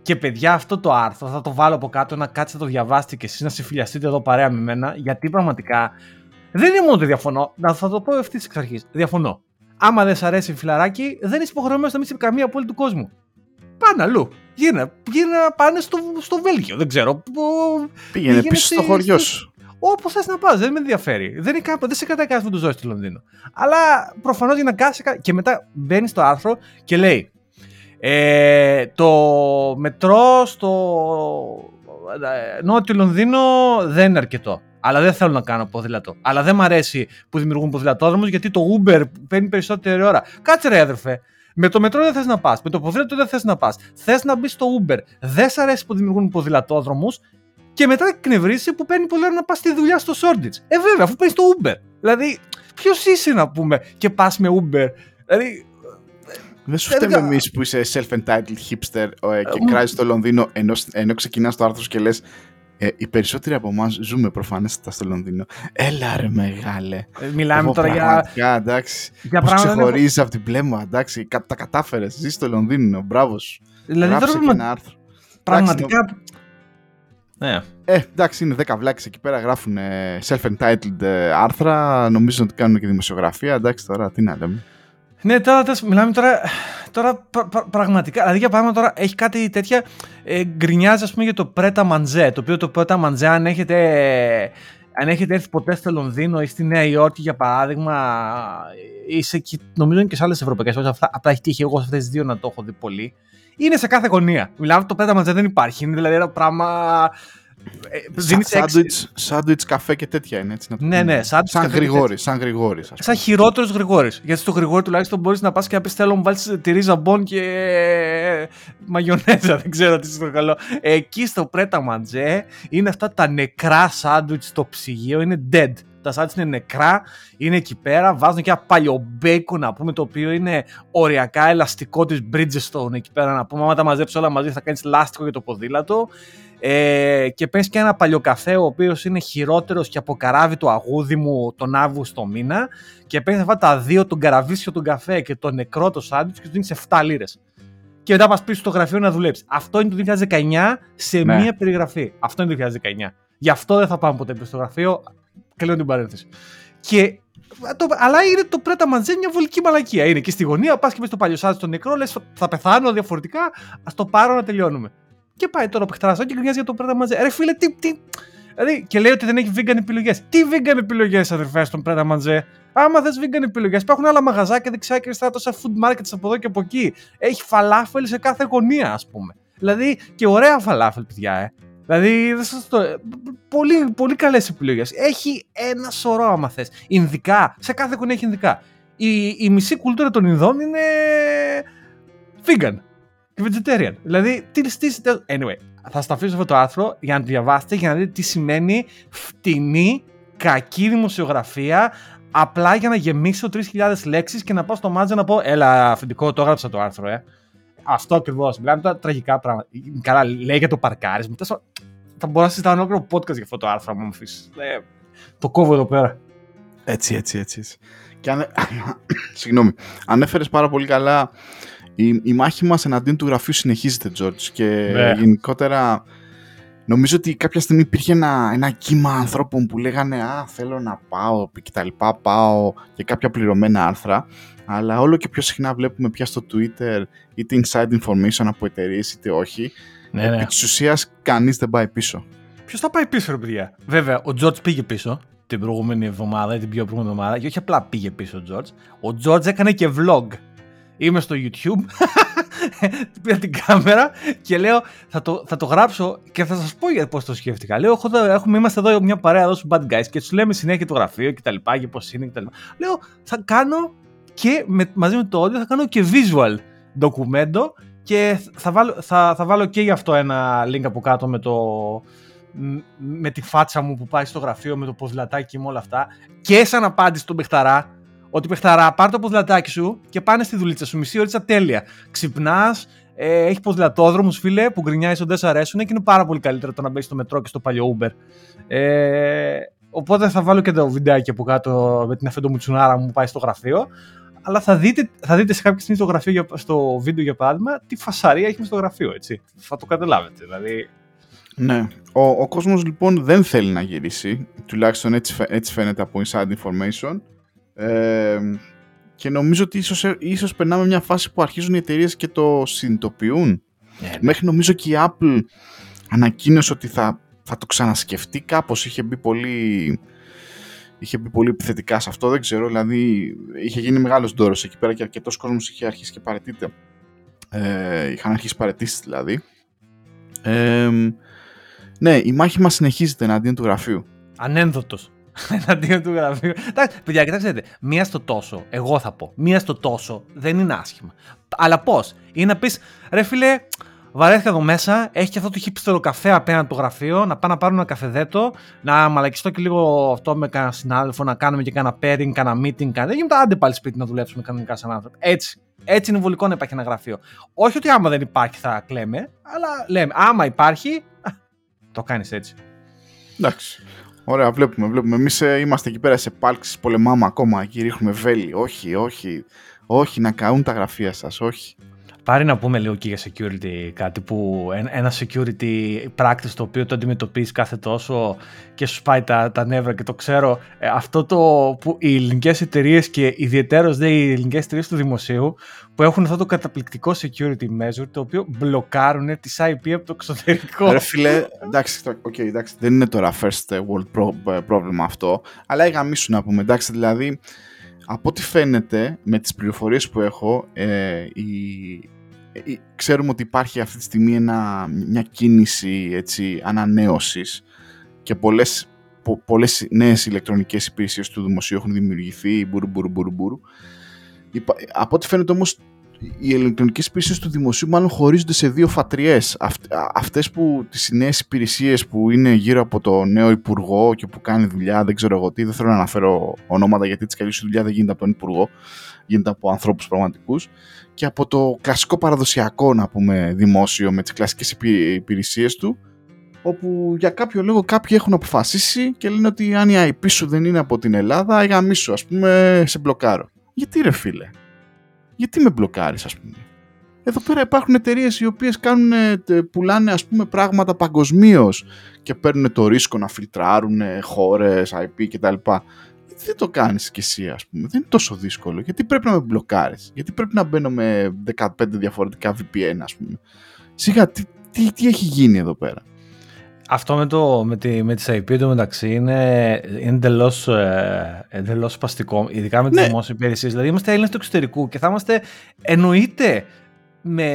Και παιδιά, αυτό το άρθρο θα το βάλω από κάτω να κάτσετε το διαβάσετε και εσείς να συμφιλιαστείτε εδώ παρέα με μένα, γιατί πραγματικά δεν είναι μόνο ότι διαφωνώ. Να θα το πω ευθύς εξ αρχής. Διαφωνώ. Άμα δεν σ' αρέσει φιλαράκι, δεν είσαι υποχρεωμένος να μην σε καμία πόλη του κόσμου. Πάνε αλλού. Γίνα, γίνα πάνε στο, στο Βέλγιο, δεν ξέρω. Πήγαινε πίσω στο χωριό σου. Όπω θες να πας, δεν με ενδιαφέρει. Δεν, είναι δεν σε κρατάει που του ζώσει στο Λονδίνο. Αλλά προφανώς για να κάσει. Και μετά μπαίνει στο άρθρο και λέει ε, το μετρό στο νότιο Λονδίνο δεν είναι αρκετό. Αλλά δεν θέλω να κάνω ποδήλατο. Αλλά δεν μ' αρέσει που δημιουργούν ποδηλατόδρομους γιατί το Uber παίρνει περισσότερη ώρα. Κάτσε ρε έδερφε. Με το μετρό δεν θες να πας. Με το ποδήλατο δεν θες να πας. Θες να μπεις στο Uber. Δεν σ' αρέσει που δημιουργούν ποδηλατόδρομους. Και μετά εκνευρίσει που παίρνει πολύ ώρα να πας στη δουλειά στο Shoreditch. Ε, βέβαια, αφού παίρνεις το Uber. Δηλαδή, ποιος είσαι να πούμε και πας με Uber. Δηλαδή, δεν σου φταίμε εμείς που είσαι self-entitled hipster ε, και ε, κράζεις το Λονδίνο ενώ, ενώ ξεκινάς το άρθρο και λες. Ε, οι περισσότεροι από εμάς ζούμε προφανέστατα στο Λονδίνο. Έλα ρε μεγάλε. Ε, μιλάμε τώρα για. εντάξει. Για Πώς ξεχωρίζει από την πλέμα, εντάξει. Τα κατάφερες. Ζεις στο Λονδίνο. Μπράβο σου. Δηλαδή τώρα. Και ένα άρθρο. Πραγματικά. Ναι. Ε, εντάξει, είναι 10 βλάκες εκεί πέρα γράφουν self-entitled άρθρα. Νομίζω ότι κάνουν και δημοσιογραφία. Εντάξει, τώρα τι να λέμε. Ναι, τώρα μιλάμε τώρα, τώρα πραγματικά. Δηλαδή, για παράδειγμα, τώρα έχει κάτι τέτοια. Ε, γκρινιάζει, ας πούμε, για το Πρέτα Μαντζέ. Το οποίο το Πρέτα Μαντζέ, αν έχετε, αν έχετε έρθει ποτέ στο Λονδίνο ή στη Νέα Υόρκη, για παράδειγμα, είσαι και, νομίζω είναι και σε άλλες ευρωπαϊκές χώρες. Απλά έχει τύχει εγώ σε αυτές τις δύο να το έχω δει πολύ. Είναι σε κάθε γωνία. Μιλάμε, το Πρέτα Μαντζέ δεν υπάρχει. Είναι δηλαδή ένα πράγμα Σάντουιτς, σάντουιτς, καφέ και τέτοια είναι έτσι. Να ναι, ναι, σάντουιτς, σαν γρηγόρης. Σαν, γρηγόρης, σαν χειρότερος γρηγόρης. Γιατί στο γρηγόρη τουλάχιστον μπορείς να πας και να πεις θέλω να μου βάλεις τη ρίζα μπον και μαγιονέζα. Δεν ξέρω τι είναι το καλό. Εκεί στο Πρέτα Μαντζέ είναι αυτά τα νεκρά σάντουιτς στο ψυγείο. Είναι dead. Τα σάντουιτς είναι νεκρά, είναι εκεί πέρα. Βάζουν και ένα παλιό μπέικο να πούμε, το οποίο είναι οριακά ελαστικό τη Bridgestone εκεί πέρα να πούμε. Άμα τα μαζέψεις όλα μαζί θα κάνεις λάστιχο για το ποδήλατο. Ε, και παίρνει και ένα παλιοκαφέ ο οποίος είναι χειρότερος και από καράβι του αγούδι μου τον Αύγουστο μήνα. Και παίρνει αυτά τα δύο, τον καραβίσιο του καφέ και το νεκρό το σάντουιτς και του δίνεις 7 λίρες. Και μετά πας πίσω στο γραφείο να δουλέψεις. Αυτό είναι το 2019 σε ναι. μία περιγραφή. Αυτό είναι το 2019. Γι' αυτό δεν θα πάμε ποτέ πίσω στο γραφείο. Κλείνω την παρένθεση. Και το, αλλά είναι το πρέτα μαντζέ μια βολική μαλακία. Είναι και στη γωνία, πας και με στο παλιό σάντουιτς στο νεκρό, λες θα πεθάνω διαφορετικά. Α το πάρω να τελειώνουμε. Και πάει τώρα ο παιχταρά και γκρινιάζει για το Πρέτα Μαντζέ. Ρε φίλε, τι. τι... Δηλαδή, και λέει ότι δεν έχει vegan επιλογές. Τι vegan επιλογές, αδερφές, στον Πρέτα Μαντζέ. Άμα θες vegan επιλογές, υπάρχουν άλλα μαγαζάκια δεξιά και αριστερά, τόσα food markets από εδώ και από εκεί. Έχει φαλάφελ σε κάθε γωνία, ας πούμε. Δηλαδή, και ωραία φαλάφελ, παιδιά, ε. Δηλαδή, δεν σας το. Πολύ, πολύ καλές επιλογές. Έχει ένα σωρό, άμα θες. Ινδικά. Σε κάθε γωνία έχει Ινδικά. Η, η μισή κουλτούρα των Ινδών είναι. vegan και vegetarian. Δηλαδή, τι ληστήσετε. Anyway, θα στα αφήσω αυτό το άρθρο για να το διαβάσετε για να δείτε τι σημαίνει φτηνή, κακή δημοσιογραφία, απλά για να γεμίσω 3.000 λέξεις και να πάω στο μάτζα να πω Έλα, αφεντικό, το έγραψα το άρθρο, ε. Αυτό ακριβώς. Μιλάμε τώρα τραγικά πράγματα. Καλά, λέει για το παρκάρισμα. Θα μπορώ να συζητάω ένα ολόκληρο podcast για αυτό το άρθρο, αν μου αφήσεις. Ε, το κόβω εδώ πέρα. Έτσι, έτσι, έτσι. έτσι. Και αν... Συγγνώμη. Ανέφερε πάρα πολύ καλά η, η μάχη μας εναντίον του γραφείου συνεχίζεται, George, και ναι. γενικότερα νομίζω ότι κάποια στιγμή υπήρχε ένα, ένα κύμα ανθρώπων που λέγανε «Α, θέλω να πάω» και τα λοιπά, πάω και κάποια πληρωμένα άρθρα, αλλά όλο και πιο συχνά βλέπουμε πια στο Twitter είτε inside information από εταιρείες είτε όχι, ναι, ναι. επί της ουσίας κανείς δεν πάει πίσω. Ποιος θα πάει πίσω, ρε παιδιά; Βέβαια, ο George πήγε πίσω την προηγούμενη εβδομάδα ή την πιο προηγούμενη εβδομάδα και όχι απλά πήγε πίσω ο George. Ο George έκανε και vlog Είμαι στο YouTube, πήρα την κάμερα και λέω θα το, θα το γράψω και θα σας πω για πώς το σκέφτηκα. Λέω έχουμε, είμαστε εδώ μια παρέα εδώ στους Bad Guys και τους λέμε συνέχεια το γραφείο και τα λοιπά και πώς είναι και τα λοιπά. Λέω θα κάνω και με, μαζί με το audio θα κάνω και visual ντοκουμέντο και θα βάλω, θα, θα βάλω και γι' αυτό ένα link από κάτω με το, με τη φάτσα μου που πάει στο γραφείο με το ποδηλατάκι και με όλα αυτά και σαν απάντηση στον παιχταρά ότι παιχταρά, πάρ το ποδηλατάκι σου και πάνε στη δουλίτσα σου. Μισή ώρα τέλεια. Ξυπνάς, Ε, έχει ποδηλατόδρομους, φίλε, που γκρινιάζει δεν σου αρέσουν και είναι πάρα πολύ καλύτερο το να μπει στο μετρό και στο παλιό Uber. Ε, οπότε θα βάλω και το βιντεάκι από κάτω με την αφέντο μου τσουνάρα μου που πάει στο γραφείο. Αλλά θα δείτε, θα δείτε σε κάποια στιγμή στο, γραφείο, στο βίντεο για παράδειγμα τι φασαρία έχει στο γραφείο. Έτσι. Θα το καταλάβετε. Δηλαδή, ναι. Ο, ο κόσμος λοιπόν δεν θέλει να γυρίσει, τουλάχιστον έτσι, έτσι φαίνεται από inside information. Ε, και νομίζω ότι ίσως, ίσως περνάμε μια φάση που αρχίζουν οι εταιρείες και το συνειδητοποιούν. Yeah. Ναι. Μέχρι νομίζω και η Apple ανακοίνωσε ότι θα, θα το ξανασκεφτεί κάπως. Είχε μπει πολύ... Είχε μπει πολύ επιθετικά σε αυτό, δεν ξέρω. Δηλαδή, είχε γίνει μεγάλος ντόρος εκεί πέρα και αρκετός κόσμος είχε αρχίσει και παρετείται. Ε, είχαν αρχίσει παρετήσεις δηλαδή. Ε, ναι, η μάχη μας συνεχίζεται εναντίον του γραφείου. Ανένδοτος. Εναντίον του γραφείου. Εντάξει, παιδιά, κοιτάξτε, μία στο τόσο, εγώ θα πω. Μία στο τόσο δεν είναι άσχημα. Αλλά πώς, είναι να πεις, ρε φίλε, βαρέθηκα εδώ μέσα, έχει και αυτό το χύψτερο καφέ απέναντι το γραφείο, να πάω να πάρω ένα καφεδέτο, να μαλακιστώ και λίγο αυτό με κανένα συνάδελφο, να κάνουμε και κανένα pairing, κανένα meeting, κανένα. Δεν γίνεται άντε πάλι σπίτι να δουλέψουμε κανονικά σαν άνθρωποι. Έτσι. Έτσι είναι βολικό να υπάρχει ένα γραφείο. Όχι ότι άμα δεν υπάρχει θα κλαίμε, αλλά λέμε, άμα υπάρχει, το κάνεις έτσι. Εντάξει. Ωραία, βλέπουμε, βλέπουμε. Εμείς ε, είμαστε εκεί πέρα σε πάλξεις, πολεμάμε ακόμα. Εκεί ρίχνουμε βέλη. Όχι, όχι. Όχι, να καούν τα γραφεία σας. Όχι. Πάρει να πούμε λίγο και για security κάτι που ένα security practice το οποίο το αντιμετωπίζεις κάθε τόσο και σου σπάει τα, τα νεύρα και το ξέρω ε, αυτό το που οι ελληνικές εταιρείες και ιδιαίτερω δε οι ελληνικές εταιρείες του δημοσίου που έχουν αυτό το καταπληκτικό security measure το οποίο μπλοκάρουν τις IP από το εξωτερικό. Ρε φίλε, εντάξει, okay, εντάξει, δεν είναι τώρα first world problem αυτό, αλλά έγαμίσου να πούμε, εντάξει, δηλαδή από ό,τι φαίνεται με τις πληροφορίες που έχω ε, η, ε, ξέρουμε ότι υπάρχει αυτή τη στιγμή ένα, μια κίνηση έτσι, ανανέωσης και πολλές, πο, πολλές νέες ηλεκτρονικές υπηρεσίες του δημοσίου έχουν δημιουργηθεί, μπουρου, μπουρου, μπουρου, μπουρου. Από ό,τι φαίνεται όμως οι ηλεκτρονικές υπηρεσίες του δημοσίου μάλλον χωρίζονται σε δύο φατριές. Αυτές που τις νέες υπηρεσίες που είναι γύρω από το νέο υπουργό και που κάνει δουλειά, δεν ξέρω εγώ τι, δεν θέλω να αναφέρω ονόματα γιατί τη καλή δουλειά δεν γίνεται από τον υπουργό, γίνεται από ανθρώπους πραγματικούς. Και από το κλασικό παραδοσιακό, να πούμε, δημόσιο με τις κλασικές υπηρεσίες του, όπου για κάποιο λόγο κάποιοι έχουν αποφασίσει και λένε ότι αν η IP σου δεν είναι από την Ελλάδα, η σου, ας πούμε, σε μπλοκάρω. Γιατί ρε φίλε, γιατί με μπλοκάρεις, ας πούμε; Εδώ πέρα υπάρχουν εταιρείες οι οποίες πουλάνε ας πούμε πράγματα παγκοσμίως και παίρνουν το ρίσκο να φιλτράρουν χώρες, IP κτλ. Γιατί δεν το κάνεις κι εσύ, ας πούμε. Δεν είναι τόσο δύσκολο. Γιατί πρέπει να με μπλοκάρεις; Γιατί πρέπει να μπαίνω με 15 διαφορετικά VPN, ας πούμε; Σιγά, τι, τι, τι έχει γίνει εδώ πέρα; Αυτό με, το, με, τη, με τις IP μεταξύ είναι, είναι εντελώς, ε, εντελώς σπαστικό, ειδικά με τις ναι. δημόσιες υπηρεσίες. Δηλαδή είμαστε Έλληνες του εξωτερικού και θα είμαστε εννοείται με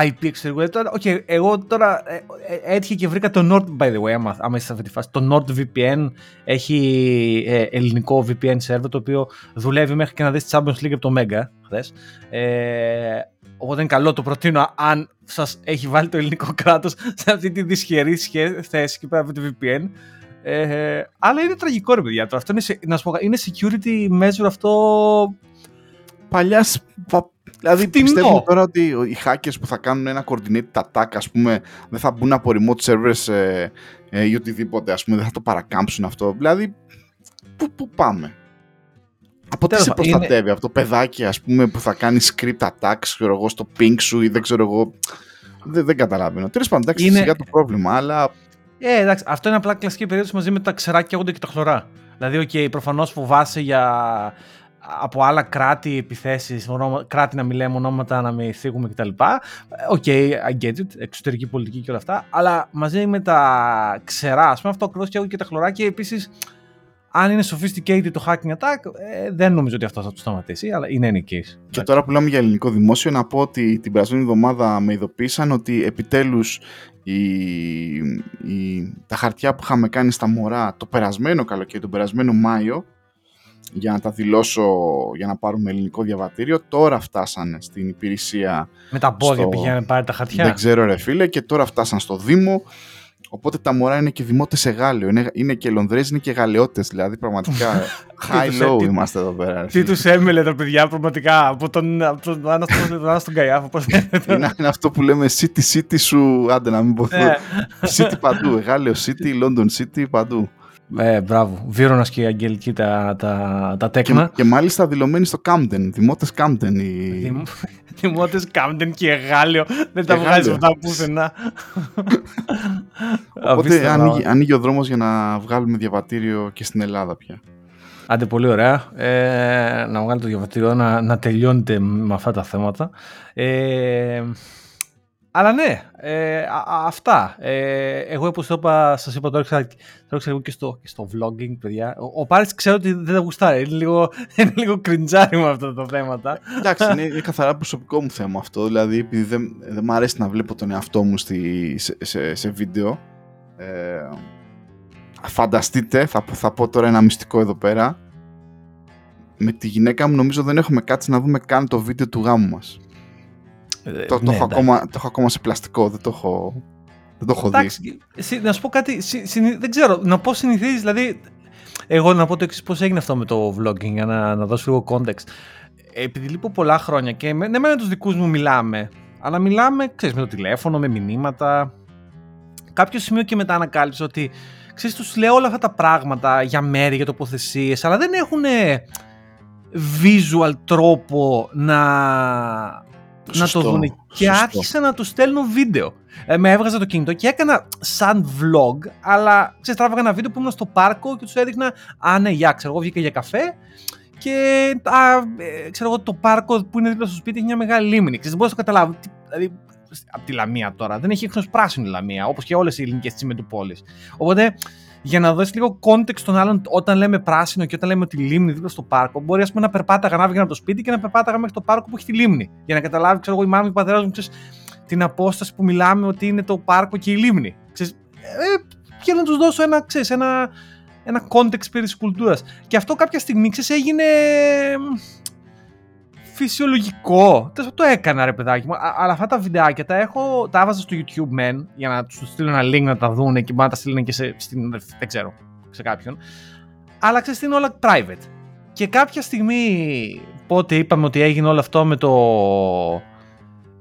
IP εξωτερικού. Okay, ε, εγώ τώρα ε, ε, έτυχε και βρήκα το Nord, by the way, άμα, άμα είστε σε αυτή τη φάση. Το NordVPN έχει ε, ελληνικό VPN server, το οποίο δουλεύει μέχρι και να δεις Champions League από το Mega χθες. Ε, Οπότε είναι καλό, το προτείνω αν σας έχει βάλει το ελληνικό κράτος σε αυτή τη δυσχερή θέση και πέρα από το VPN. Ε, αλλά είναι τραγικό ρε παιδιά. Αυτό είναι, να σου πω, είναι security measure αυτό παλιά. Δηλαδή Φτηνό. πιστεύω τώρα ότι οι hackers που θα κάνουν ένα coordinated attack ας πούμε δεν θα μπουν από remote servers ε, ε, ή οτιδήποτε ας πούμε δεν θα το παρακάμψουν αυτό. Δηλαδή πού, πού πάμε; Από τι σε προστατεύει, είναι... από το παιδάκι ας πούμε που θα κάνει script attacks ξέρω εγώ, στο ping σου ή δεν ξέρω εγώ. Δεν, δεν καταλαβαίνω. Τέλος πάντων, εντάξει, είναι... σιγά το πρόβλημα, αλλά. Ε, εντάξει, αυτό είναι απλά κλασική περίπτωση μαζί με τα ξεράκια και τα χλωρά. Δηλαδή, OK, okay, προφανώς φοβάσαι για από άλλα κράτη επιθέσεις, κράτη να μιλάμε ονόματα, να με θίγουμε κτλ. OK, okay, I get it, εξωτερική πολιτική και όλα αυτά. Αλλά μαζί με τα ξερά, ας πούμε, αυτό ακριβώς και και τα χλωράκια επίσης αν είναι sophisticated το hacking attack, ε, δεν νομίζω ότι αυτό θα τους σταματήσει, αλλά in any case. Και τώρα που λέμε για ελληνικό δημόσιο, να πω ότι την περασμένη εβδομάδα με ειδοποίησαν ότι επιτέλους τα χαρτιά που είχαμε κάνει στα μωρά το περασμένο καλοκαίρι, τον περασμένο Μάιο, για να τα δηλώσω για να πάρουμε ελληνικό διαβατήριο. Τώρα φτάσανε στην υπηρεσία. Με τα πόδια στο... πηγαίνουν πάρει τα χαρτιά. Δεν ξέρω, ρε φίλε, και τώρα φτάσαν στο Δήμο. Οπότε τα μωρά είναι και δημότες σε Γάλλιο. Είναι, είναι και Λονδρέζοι, είναι και Γαλλιώτες. Δηλαδή πραγματικά high-low είμαστε εδώ πέρα. Τι τους έμελε τα παιδιά πραγματικά από τον Άννα στον Καϊάφο. Είναι, είναι αυτό που λέμε city city σου. Άντε να μην ποθώ. Ναι. city παντού. Γάλλιο city, London city παντού. Ε, μπράβο. Βίρονας και η Αγγελική τα, τα, τα τέκνα. Και, και μάλιστα δηλωμένοι στο Camden. Δημότες Camden. Οι... Δημότες Camden και Γάλλιο. Δεν τα βγάζει αυτά πουθενά. Οπότε ανοίγει, ανοίγει ο δρόμος για να βγάλουμε διαβατήριο και στην Ελλάδα πια. Άντε, πολύ ωραία. Ε, να βγάλετε το διαβατήριο, να, να τελειώνετε με αυτά τα θέματα. Ε, αλλά ναι, ε, αυτά. Ε, εγώ όπως είπα, σας είπα τώρα, τώρα ξέρω και στο, και στο vlogging, παιδιά. Ο, ο Πάρης ξέρω ότι δεν τα γουστάρει. Είναι λίγο, είναι λίγο κριντζάρι με αυτά τα θέματα. Εντάξει, είναι, είναι καθαρά προσωπικό μου θέμα αυτό. Δηλαδή, επειδή δεν, δεν μου αρέσει να βλέπω τον εαυτό μου στη, σε, σε, σε βίντεο. Ε, φανταστείτε, θα, θα πω τώρα ένα μυστικό εδώ πέρα. Με τη γυναίκα μου νομίζω δεν έχουμε κάτσει να δούμε καν το βίντεο του γάμου μας. Ε, το, ναι, έχω ακόμα, το έχω ακόμα σε πλαστικό, δεν το έχω, δεν το έχω Εντάξει, δει. Να σου πω κάτι, δεν ξέρω, να πω συνηθίζεις, δηλαδή, εγώ να πω το εξής πώς έγινε αυτό με το vlogging, για να, να δώσω λίγο context. Επειδή λείπω πολλά χρόνια και με, ναι, με τους δικούς μου μιλάμε, αλλά μιλάμε, ξέρεις, με το τηλέφωνο, με μηνύματα. Κάποιο σημείο και μετά ανακάλυψα ότι, ξέρεις, τους λέω όλα αυτά τα πράγματα για μέρη, για τοποθεσίες, αλλά δεν έχουν visual τρόπο να να το δουν. Και άρχισα να του στέλνω βίντεο. Ε, με έβγαζα το κινητό και έκανα σαν vlog, αλλά ξέρεις, τράβαγα ένα βίντεο που ήμουν στο πάρκο και τους έδειχνα. Α, ναι, για ξέρω εγώ, βγήκα για καφέ. Και α, ε, ξέρω εγώ, το πάρκο που είναι δίπλα στο σπίτι έχει μια μεγάλη λίμνη. Ξέρεις, δεν μπορώ να το καταλάβω. Δηλαδή, από τη Λαμία τώρα. Δεν έχει ίχνος πράσινη Λαμία, όπως και όλες οι ελληνικές τσιμεντουπόλει. Οπότε για να δώσει λίγο context στον άλλον όταν λέμε πράσινο και όταν λέμε ότι λίμνη δίπλα στο πάρκο. Μπορεί ας πούμε, να περπάταγα να βγει από το σπίτι και να περπάταγα μέχρι το πάρκο που έχει τη λίμνη. Για να καταλάβει, ξέρω εγώ, η μάμα και ο πατέρας μου ξέρεις, την απόσταση που μιλάμε ότι είναι το πάρκο και η λίμνη. Ξέρεις, ε, και να τους δώσω ένα, ξέρεις, ένα, ένα context περί της κουλτούρας. Και αυτό κάποια στιγμή ξέρεις, έγινε φυσιολογικό. Το έκανα ρε παιδάκι μου. Αλλά αυτά τα βιντεάκια τα έχω, τα έβαζα στο YouTube men για να του στείλω ένα link να τα δουν και μπορεί να τα στείλουν και σε, στην, δεν ξέρω, σε κάποιον. Αλλά ξέρεις είναι όλα private. Και κάποια στιγμή, πότε είπαμε ότι έγινε όλο αυτό με το...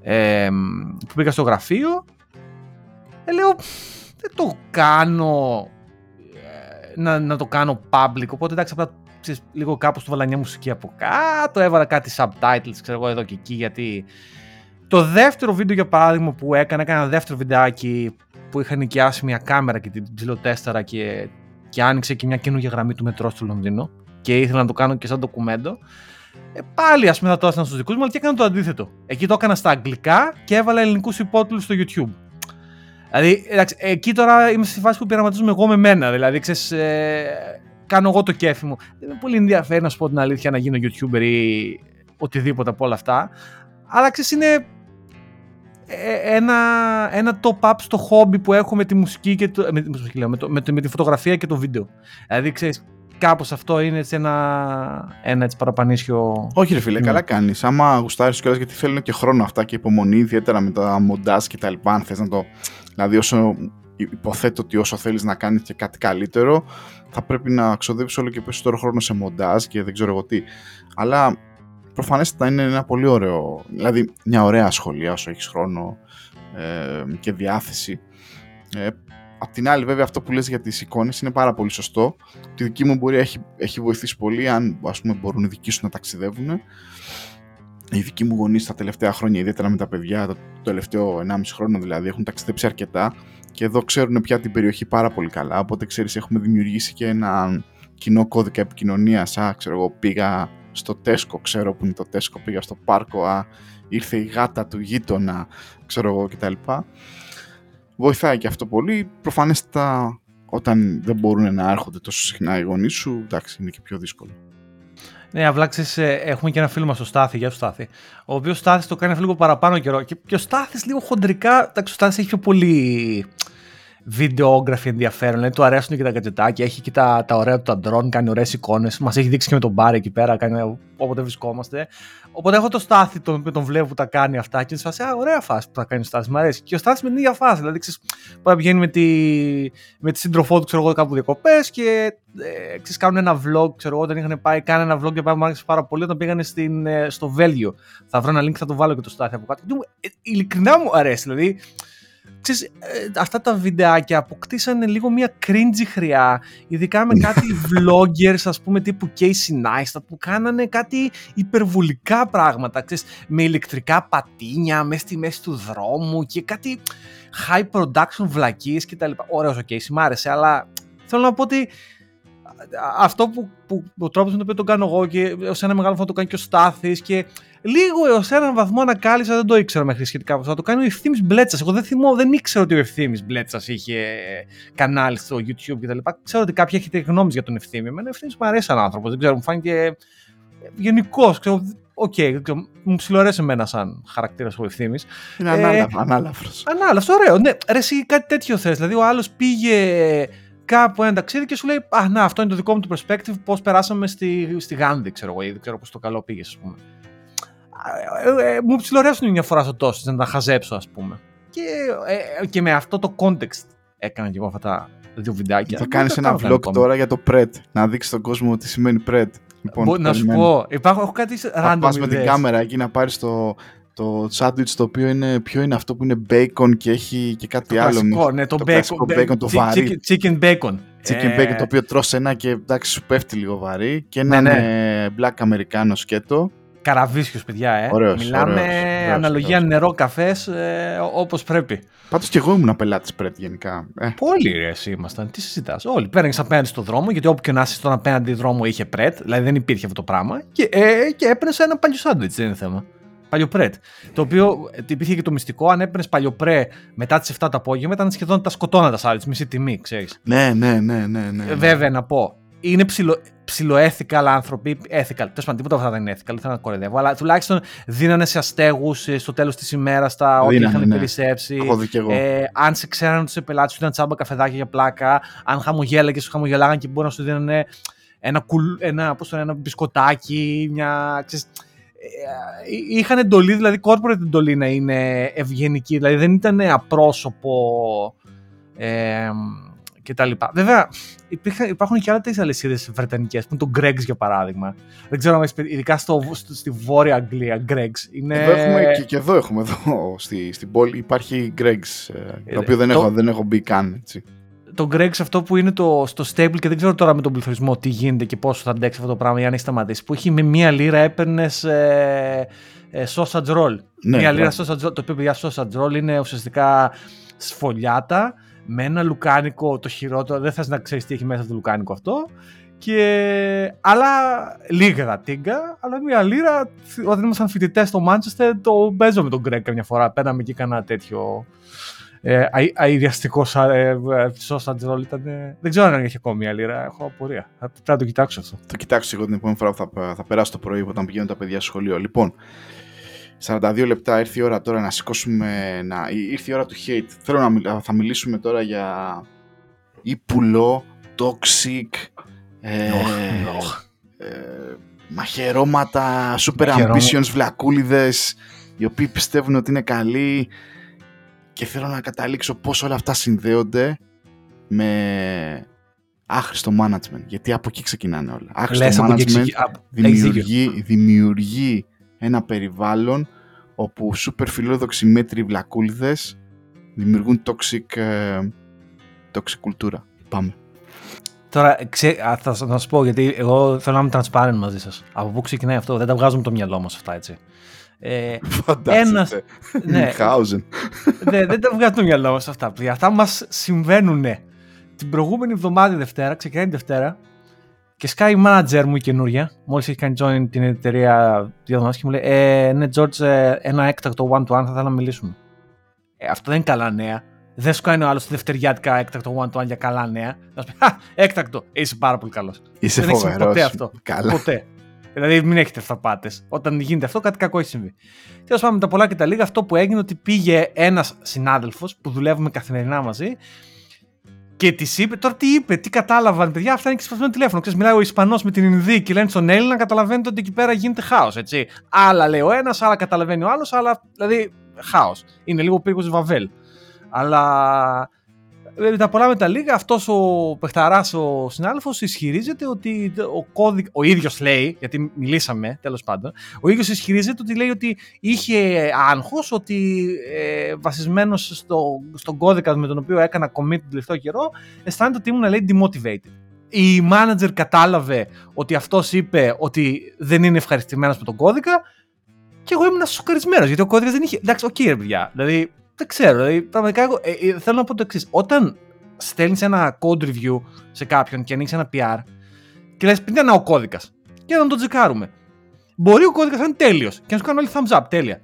Ε, που πήγα στο γραφείο, ε, λέω, δεν το κάνω ε, να, να το κάνω public, οπότε εντάξει απλά ξέρεις, λίγο κάπως του βάλα μια μουσική από κάτω, έβαλα κάτι subtitles, ξέρω εγώ εδώ και εκεί, γιατί το δεύτερο βίντεο για παράδειγμα που έκανα, έκανα ένα δεύτερο βιντεάκι που είχα νοικιάσει μια κάμερα και την ψιλοτέσταρα και, και άνοιξε και μια καινούργια γραμμή του μετρό στο Λονδίνο και ήθελα να το κάνω και σαν ντοκουμέντο. Ε, πάλι ας πούμε θα το έστειλα στους δικούς μου, αλλά και έκανα το αντίθετο. Εκεί το έκανα στα αγγλικά και έβαλα ελληνικούς υπότιτλους στο YouTube. Δηλαδή, εντάξει, εκεί τώρα είμαι στη φάση που πειραματίζομαι εγώ με μένα. Δηλαδή, ξέρεις, ε, κάνω εγώ το κέφι μου. Δεν είναι πολύ ενδιαφέρον να σου πω την αλήθεια να γίνω YouTuber ή οτιδήποτε από όλα αυτά. Αλλά ξέρεις, είναι ε, ένα, ένα top-up στο χόμπι που έχω με τη μουσική και το, με, με, το, με, με, τη φωτογραφία και το βίντεο. Δηλαδή, ξέρεις, κάπως αυτό είναι έτσι ένα, ένα έτσι παραπανίσιο... Όχι ρε φίλε, ναι. καλά κάνεις. Άμα γουστάρεις κιόλας γιατί θέλουν και χρόνο αυτά και υπομονή, ιδιαίτερα με τα μοντάζ και τα λοιπά, αν θες να το... Δηλαδή όσο υποθέτω ότι όσο θέλεις να κάνεις και κάτι καλύτερο, θα πρέπει να ξοδέψεις όλο και περισσότερο χρόνο σε μοντάζ και δεν ξέρω εγώ τι. Αλλά προφανέστατα είναι ένα πολύ ωραίο, δηλαδή μια ωραία σχολεία όσο έχεις χρόνο ε, και διάθεση. Ε, απ' την άλλη βέβαια αυτό που λες για τις εικόνες είναι πάρα πολύ σωστό. Τη δική μου μπορεί έχει, έχει βοηθήσει πολύ αν ας πούμε μπορούν οι δικοί σου να ταξιδεύουν. Οι δικοί μου γονείς τα τελευταία χρόνια, ιδιαίτερα με τα παιδιά, το τελευταίο 1,5 χρόνο δηλαδή, έχουν ταξιδέψει αρκετά και εδώ ξέρουν πια την περιοχή πάρα πολύ καλά. Οπότε ξέρεις, έχουμε δημιουργήσει και ένα κοινό κώδικα επικοινωνίας. Α, ξέρω εγώ, πήγα στο Τέσκο, ξέρω που είναι το Τέσκο, πήγα στο πάρκο, α, ήρθε η γάτα του γείτονα, ξέρω εγώ κτλ. Βοηθάει και αυτό πολύ. Προφανέστα όταν δεν μπορούν να έρχονται τόσο συχνά οι γονείς σου, εντάξει, είναι και πιο δύσκολο. Ναι, απλά ε, έχουμε και ένα φίλο μας, ο Στάθη, για το Στάθη. Ο οποίος Στάθης το κάνει αυτό λίγο παραπάνω καιρό. Και, και ο Στάθης λίγο χοντρικά. Εντάξει, ο Στάθης έχει πιο πολύ βιντεόγραφοι ενδιαφέρον. Δηλαδή, του αρέσουν και τα κατζετάκια. Έχει και τα, τα ωραία του τα drone, κάνει ωραίες εικόνες. Μας έχει δείξει και με τον μπάρ εκεί πέρα, κάνει όποτε βρισκόμαστε. Οπότε έχω το Στάθη τον οποίο τον βλέπω που τα κάνει αυτά και φάση, Α, ωραία φάση που τα κάνει ο Στάθης, μου αρέσει. Και ο Στάθης με την ίδια φάση. Δηλαδή, ξέρεις, πάει βγαίνει με τη, με τη σύντροφό του, ξέρω εγώ, κάπου διακοπές και ε, ξέρεις, κάνουν ένα vlog. Ξέρω εγώ, όταν είχαν πάει, κάνει ένα vlog και πάει μου άρεσε πάρα πολύ όταν πήγανε στην, ε, στο Βέλγιο. Θα βρω ένα link, θα το βάλω και το Στάθη από κάτω. Ε, ειλικρινά μου αρέσει. Δηλαδή, ξέρεις, ε, αυτά τα βιντεάκια αποκτήσανε λίγο μια cringy χρειά, ειδικά με κάτι vloggers, ας πούμε, τύπου Casey Neistat, που κάνανε κάτι υπερβολικά πράγματα, ξέρεις, με ηλεκτρικά πατίνια, μέσα στη μέση του δρόμου και κάτι high production βλακείες κτλ. Ωραίος ο Casey, μ' άρεσε, αλλά θέλω να πω ότι αυτό που, που, ο τρόπος με τον οποίο το κάνω εγώ και ως ένα μεγάλο φόνο το κάνει και ο Στάθης και λίγο έως έναν βαθμό ανακάλυψα, δεν το ήξερα μέχρι σχετικά Θα το κάνει ο Ευθύμης Μπλέτσας. Εγώ δεν θυμώ, δεν ήξερα ότι ο Ευθύμης Μπλέτσας είχε κανάλι στο YouTube κτλ. Ξέρω ότι κάποιοι έχετε γνώμη για τον Ευθύμη. Εμένα ο Ευθύμης μου αρέσει σαν άνθρωπος, δεν ξέρω, μου φάνηκε ευγενικός. OK, okay, μου ψιλοαρέσει εμένα σαν χαρακτήρας ο ευθύνη. Είναι ανάλαφρος. Ε, ανάλαφρος, ωραίο. Ναι, ρε, εσύ κάτι τέτοιο θες. Δηλαδή, ο άλλος πήγε κάπου ένα ταξίδι και σου λέει Α, να, αυτό είναι το δικό μου το perspective, πώς περάσαμε στη, στη Γάνδη, ξέρω εγώ, ή δεν ξέρω πώς το καλό πήγες, ας πούμε. Ε, ε, μου ψιλορεύσουν μια φορά στο τόσο να τα χαζέψω, ας πούμε. Και, ε, και με αυτό το context έκανα και εγώ αυτά τα δύο βιντεάκια. Θα κάνεις ένα vlog τώρα για το PRED, να δείξεις τον κόσμο τι σημαίνει PRED. Λοιπόν, να σου πω, υπάρχουν, έχω κάτι random πας με την κάμερα εκεί να πάρεις το, το sandwich το οποίο είναι, ποιο είναι αυτό που είναι bacon και έχει και κάτι το άλλο. Κλασικό, ναι, το, το bacon, bacon, το βαρύ. Chicken bacon. Chicken bacon το οποίο τρως ένα και εντάξει σου πέφτει λίγο βαρύ και ένα ναι, ναι. black americano σκέτο. Καραβίσιος παιδιά, ε. Ωραίος, Μιλάμε ωραίος, αναλογία ωραίος. νερό, καφές, ε, όπως πρέπει. Πάντως και εγώ ήμουν πελάτης πρέπει γενικά. Ε. Πολύ ρε εσύ ήμασταν, τι συζητάς. Όλοι πέραγες απέναντι στο δρόμο, γιατί όπου και να είσαι στον απέναντι δρόμο είχε πρέτ, δηλαδή δεν υπήρχε αυτό το πράγμα και, ε, και έπαιρνες ένα παλιό σάντουιτς, δεν είναι θέμα. Παλιοπρέτ. Το οποίο υπήρχε και το μυστικό, αν έπαιρνες παλιοπρέ μετά τις 7 το απόγευμα, ήταν σχεδόν τα σκοτώνα τα σάλιτ, μισή τιμή, ξέρεις. Ναι, ναι, ναι, ναι, ναι. Ε, βέβαια, να πω. Είναι ψιλο, ψιλοέθικα άνθρωποι. Ethical. Τέλος πάντων, τίποτα αυτά δεν είναι ethical, δεν θέλω να κοροϊδεύω. Αλλά τουλάχιστον δίνανε σε αστέγους ε, στο τέλος της ημέρας τα ό,τι είχαν ναι. περισσέψει. Ε, αν σε ξέραν ότι σε πελάτη σου ήταν τσάμπα καφεδάκια για πλάκα. Αν χαμογέλαγες, σου χαμογελάγαν και μπορεί να σου δίνανε ένα, κουλ, ένα, πώς το ένα μπισκοτάκι, μια, ξέρεις, ε, είχαν εντολή, δηλαδή corporate εντολή να είναι ευγενική, δηλαδή δεν ήταν απρόσωπο ε, και τα λοιπά. Βέβαια, υπήρχαν, υπάρχουν και άλλε αλυσίδες βρετανικές, που είναι το Greg's για παράδειγμα. Δεν ξέρω αν ειδικά στο, στο, στη Βόρεια Αγγλία, Greg's. Είναι... Εδώ έχουμε, και, και εδώ έχουμε, εδώ, στη, στην πόλη υπάρχει Greg's, ε, το οποίο δεν, το... έχω, δεν έχω μπει καν. Έτσι το Greg αυτό που είναι το, στο stable και δεν ξέρω τώρα με τον πληθωρισμό τι γίνεται και πόσο θα αντέξει αυτό το πράγμα ή αν έχει σταματήσει. Που έχει με μία λίρα έπαιρνες ε, ε, sausage roll. Ναι, μία λίρα sausage roll. Το οποίο παιδιά sausage roll είναι ουσιαστικά σφολιάτα με ένα λουκάνικο το χειρότερο. Δεν θες να ξέρεις τι έχει μέσα το λουκάνικο αυτό. Και... Αλλά λίγα τίγκα, αλλά μία λίρα. Όταν ήμασταν φοιτητές στο Manchester, το παίζω με τον Greg καμιά φορά. Πέραμε εκεί κανένα τέτοιο ε, αειδιαστικό sausage roll ήταν. Δεν ξέρω αν έχει ακόμη μια λίρα. Έχω απορία. Θα, πρέπει να το κοιτάξω αυτό. Το κοιτάξω εγώ την επόμενη φορά που θα, θα περάσω το πρωί όταν πηγαίνουν τα παιδιά στο σχολείο. Λοιπόν, 42 λεπτά ήρθε η ώρα τώρα να σηκώσουμε. Να, ήρθε η ώρα του hate. Θέλω να θα μιλήσουμε τώρα για ύπουλο, toxic. Ε, ε, μαχαιρώματα, super ambitions, βλακούλιδες οι οποίοι πιστεύουν ότι είναι καλοί και θέλω να καταλήξω πώς όλα αυτά συνδέονται με άχρηστο management. Γιατί από εκεί ξεκινάνε όλα. Άχρηστο management δημιουργεί, δημιουργεί ένα περιβάλλον όπου σούπερ φιλόδοξοι μέτροι βλακούλιδες δημιουργούν toxic, ε, toxic κουλτούρα. Πάμε. Τώρα, ξέ, θα, θα σα πω γιατί εγώ θέλω να είμαι transparent μαζί σας. Από πού ξεκινάει αυτό, δεν τα βγάζουμε το μυαλό μας αυτά έτσι. Ε, Ένας, ναι, ναι, δεν τα βγάζω το μυαλό μας αυτά. Αυτά μας συμβαίνουν. Την προηγούμενη εβδομάδα Δευτέρα, ξεκινάει τη Δευτέρα και σκάει η manager μου η καινούρια, μόλις έχει κάνει join την εταιρεία δύο εβδομάδες και μου λέει ε, ναι George, ε, ένα έκτακτο one to one θα ήθελα να μιλήσουμε. Ε, αυτό δεν είναι καλά νέα. Δεν σου κάνει ο άλλος δευτεριάτικα έκτακτο one to one για καλά νέα. Θα σου πει, έκτακτο, είσαι πάρα πολύ καλός. Είσαι φοβερό. Ποτέ αυτό. Καλά. Ποτέ. Δηλαδή, μην έχετε αυταπάτες. Όταν γίνεται αυτό, κάτι κακό έχει συμβεί. Τέλος πάντων, με τα πολλά και τα λίγα, αυτό που έγινε ότι πήγε ένας συνάδελφος που δουλεύουμε καθημερινά μαζί Και της είπε, τώρα τι είπε, τι κατάλαβαν, παιδιά, αυτά είναι και σπασμένο τηλέφωνο. Ξέρεις, μιλάει ο Ισπανός με την Ινδί και λένε στον Έλληνα, καταλαβαίνετε ότι εκεί πέρα γίνεται χάος, έτσι. Άλλα λέει ο ένας, άλλα καταλαβαίνει ο άλλος, αλλά δηλαδή χάος. Είναι λίγο πύργος Βαβέλ. Αλλά με τα πολλά με τα λίγα, αυτός ο παιχταράς, ο συνάδελφος, ισχυρίζεται ότι ο κώδικα. Ο ίδιος λέει, γιατί μιλήσαμε τέλος πάντων, ο ίδιος ισχυρίζεται ότι λέει ότι είχε άγχος, ότι ε, βασισμένος στο, στον κώδικα με τον οποίο έκανα commit τον τελευταίο καιρό, αισθάνεται ότι ήμουν λέει demotivated. Η manager κατάλαβε ότι αυτός είπε ότι δεν είναι ευχαριστημένος με τον κώδικα και εγώ ήμουν σοκαρισμένος γιατί ο κώδικας δεν είχε. Εντάξει, OK, okay, ρε παιδιά. Δηλαδή, δεν ξέρω. Δηλαδή, πραγματικά εγώ, ε, ε, θέλω να πω το εξής. Όταν στέλνεις ένα code review σε κάποιον και ανοίξεις ένα PR και λες: Πείτε ένα ο κώδικας. Και να τον τσεκάρουμε. Μπορεί ο κώδικας να είναι τέλειος και να σου κάνουν όλοι thumbs up, τέλεια.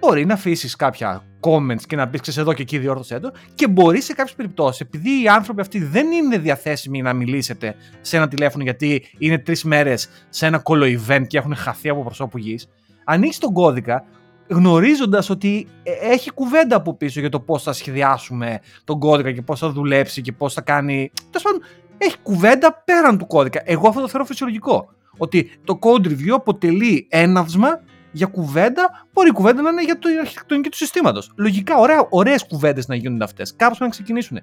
Μπορεί να αφήσεις κάποια comments και να πεις: Ξέρεις εδώ και εκεί διόρθωσέ το. Και μπορεί σε κάποιες περιπτώσεις, επειδή οι άνθρωποι αυτοί δεν είναι διαθέσιμοι να μιλήσετε σε ένα τηλέφωνο γιατί είναι τρεις μέρες σε ένα κολο event και έχουν χαθεί από προσώπου γης, ανοίξεις τον κώδικα, γνωρίζοντας ότι ε, έχει κουβέντα από πίσω για το πώς θα σχεδιάσουμε τον κώδικα και πώς θα δουλέψει και πώς θα κάνει. Τέλος πάντων, έχει κουβέντα πέραν του κώδικα. Εγώ αυτό το θεωρώ φυσιολογικό. Ότι το code review αποτελεί έναυσμα για κουβέντα, μπορεί η κουβέντα να είναι για την αρχιτεκτονική του συστήματος. Λογικά, ωραίες κουβέντες να γίνονται αυτές. Κάπω να ξεκινήσουν.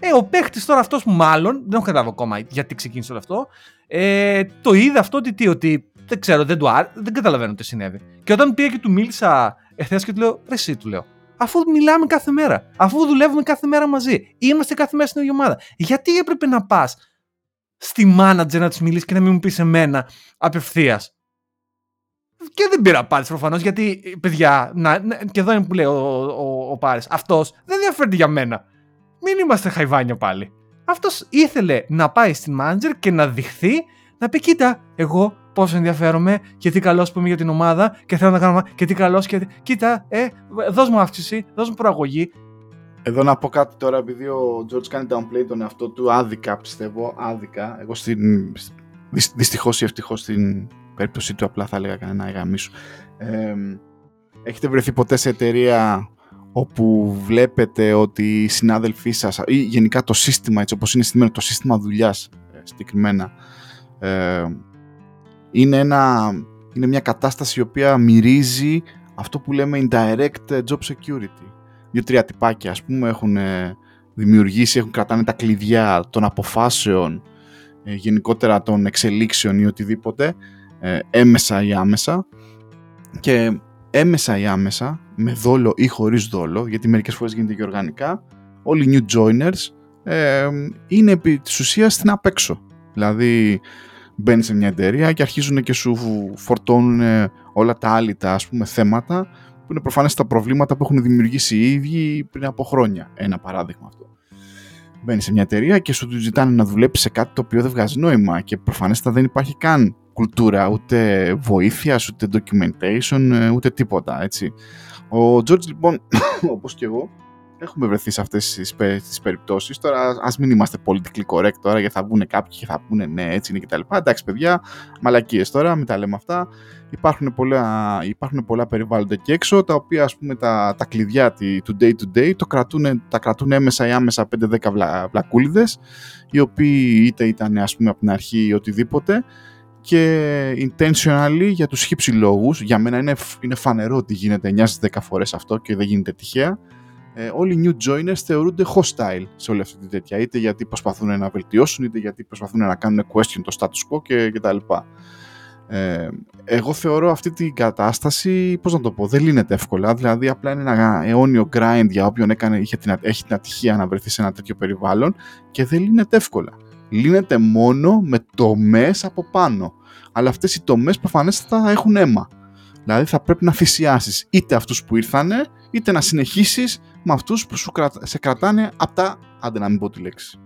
Ε, ο παίχτη τώρα αυτός μάλλον, δεν έχω καταλάβει ακόμα γιατί ξεκίνησε όλο αυτό, ε, το είδε αυτό ότι, τι, ότι δεν ξέρω, δεν, του άρ... δεν καταλαβαίνω τι συνέβη. Και όταν πήγα και του μίλησα εχθές και του λέω, εσύ του λέω, αφού μιλάμε κάθε μέρα, αφού δουλεύουμε κάθε μέρα μαζί, είμαστε κάθε μέρα στην ίδια ομάδα, γιατί έπρεπε να πας στη manager να της μιλήσεις και να μην μου πεις εμένα απευθείας; Και δεν πήρα απάντηση προφανώς, γιατί παιδιά, να, και εδώ είναι που λέει ο, ο, ο Πάρης, αυτός δεν ενδιαφέρεται για μένα. Μην είμαστε χαϊβάνια πάλι. Αυτός ήθελε να πάει στην manager και να δειχθεί να πει: Κοίτα, εγώ πόσο ενδιαφέρομαι και τι καλό που είμαι για την ομάδα και θέλω να κάνω. και τι καλός και. Κοίτα, ε, δώσ' μου αύξηση, δώσ' μου προαγωγή. Εδώ να πω κάτι τώρα, επειδή ο George κάνει downplay τον εαυτό του άδικα, πιστεύω. Άδικα. Εγώ στην. Δυστυχώς ή ευτυχώς στην περίπτωσή του απλά θα έλεγα κανένα γαμίσου. Ε, έχετε βρεθεί ποτέ σε εταιρεία όπου βλέπετε ότι οι συνάδελφοί σας ή γενικά το σύστημα έτσι όπως είναι στημένο το σύστημα δουλειάς ε, συγκεκριμένα ε, είναι, ένα, είναι μια κατάσταση η οποία μυρίζει αυτό που λέμε indirect job security. Δύο-τρία τυπάκια ας πούμε έχουν ε, δημιουργήσει, έχουν κρατάνε τα κλειδιά των αποφάσεων ε, γενικότερα των εξελίξεων ή οτιδήποτε ε, έμεσα ή άμεσα και έμεσα ή άμεσα με δόλο ή χωρίς δόλο γιατί μερικές φορές γίνεται και οργανικά όλοι οι new joiners ε, είναι επί της ουσίας στην απέξω δηλαδή μπαίνεις σε μια εταιρεία και αρχίζουν και σου φορτώνουν όλα τα άλλη τα ας πούμε θέματα που είναι προφανές τα προβλήματα που έχουν δημιουργήσει οι ίδιοι πριν από χρόνια. Ένα παράδειγμα αυτό. Μπαίνεις σε μια εταιρεία και σου ζητάνε να δουλέψεις σε κάτι το οποίο δεν βγάζει νόημα και προφανέστατα δεν υπάρχει καν κουλτούρα, ούτε βοήθειας, ούτε documentation, ούτε τίποτα, έτσι. Ο George λοιπόν, όπως και εγώ, έχουμε βρεθεί σε αυτές τις, τις περιπτώσεις. Τώρα ας μην είμαστε politically correct τώρα γιατί θα βγουν κάποιοι και θα πούνε ναι έτσι είναι κτλ. Εντάξει παιδιά, μαλακίες τώρα, μην τα λέμε αυτά. Υπάρχουν πολλά, υπάρχουν πολλά περιβάλλοντα εκεί έξω τα οποία ας πούμε τα, τα κλειδιά του day to day το κρατούν, τα κρατούν έμεσα ή άμεσα 5-10 βλα, βλακούλιδες οι οποίοι είτε ήταν ας πούμε από την αρχή ή οτιδήποτε και intentionally για τους χύψη λόγους, για μένα είναι, είναι φανερό ότι γίνεται 9-10 φορές αυτό και δεν γίνεται τυχαία, ε, όλοι οι new joiners θεωρούνται hostile σε όλη αυτή τη τέτοια. Είτε γιατί προσπαθούν να βελτιώσουν, είτε γιατί προσπαθούν να κάνουν question το status quo και, και τα λοιπά. Ε, εγώ θεωρώ αυτή την κατάσταση, πώς να το πω, δεν λύνεται εύκολα. Δηλαδή απλά είναι ένα αιώνιο grind για όποιον έκανε, είχε την, έχει την ατυχία να βρεθεί σε ένα τέτοιο περιβάλλον και δεν λύνεται εύκολα. Λύνεται μόνο με τομές από πάνω. Αλλά αυτές οι τομές προφανέστατα έχουν αίμα. Δηλαδή θα πρέπει να θυσιάσεις είτε αυτούς που ήρθανε, είτε να συνεχίσεις με αυτούς που σου σε κρατάνε από τα, άντε να μην πω τη λέξη.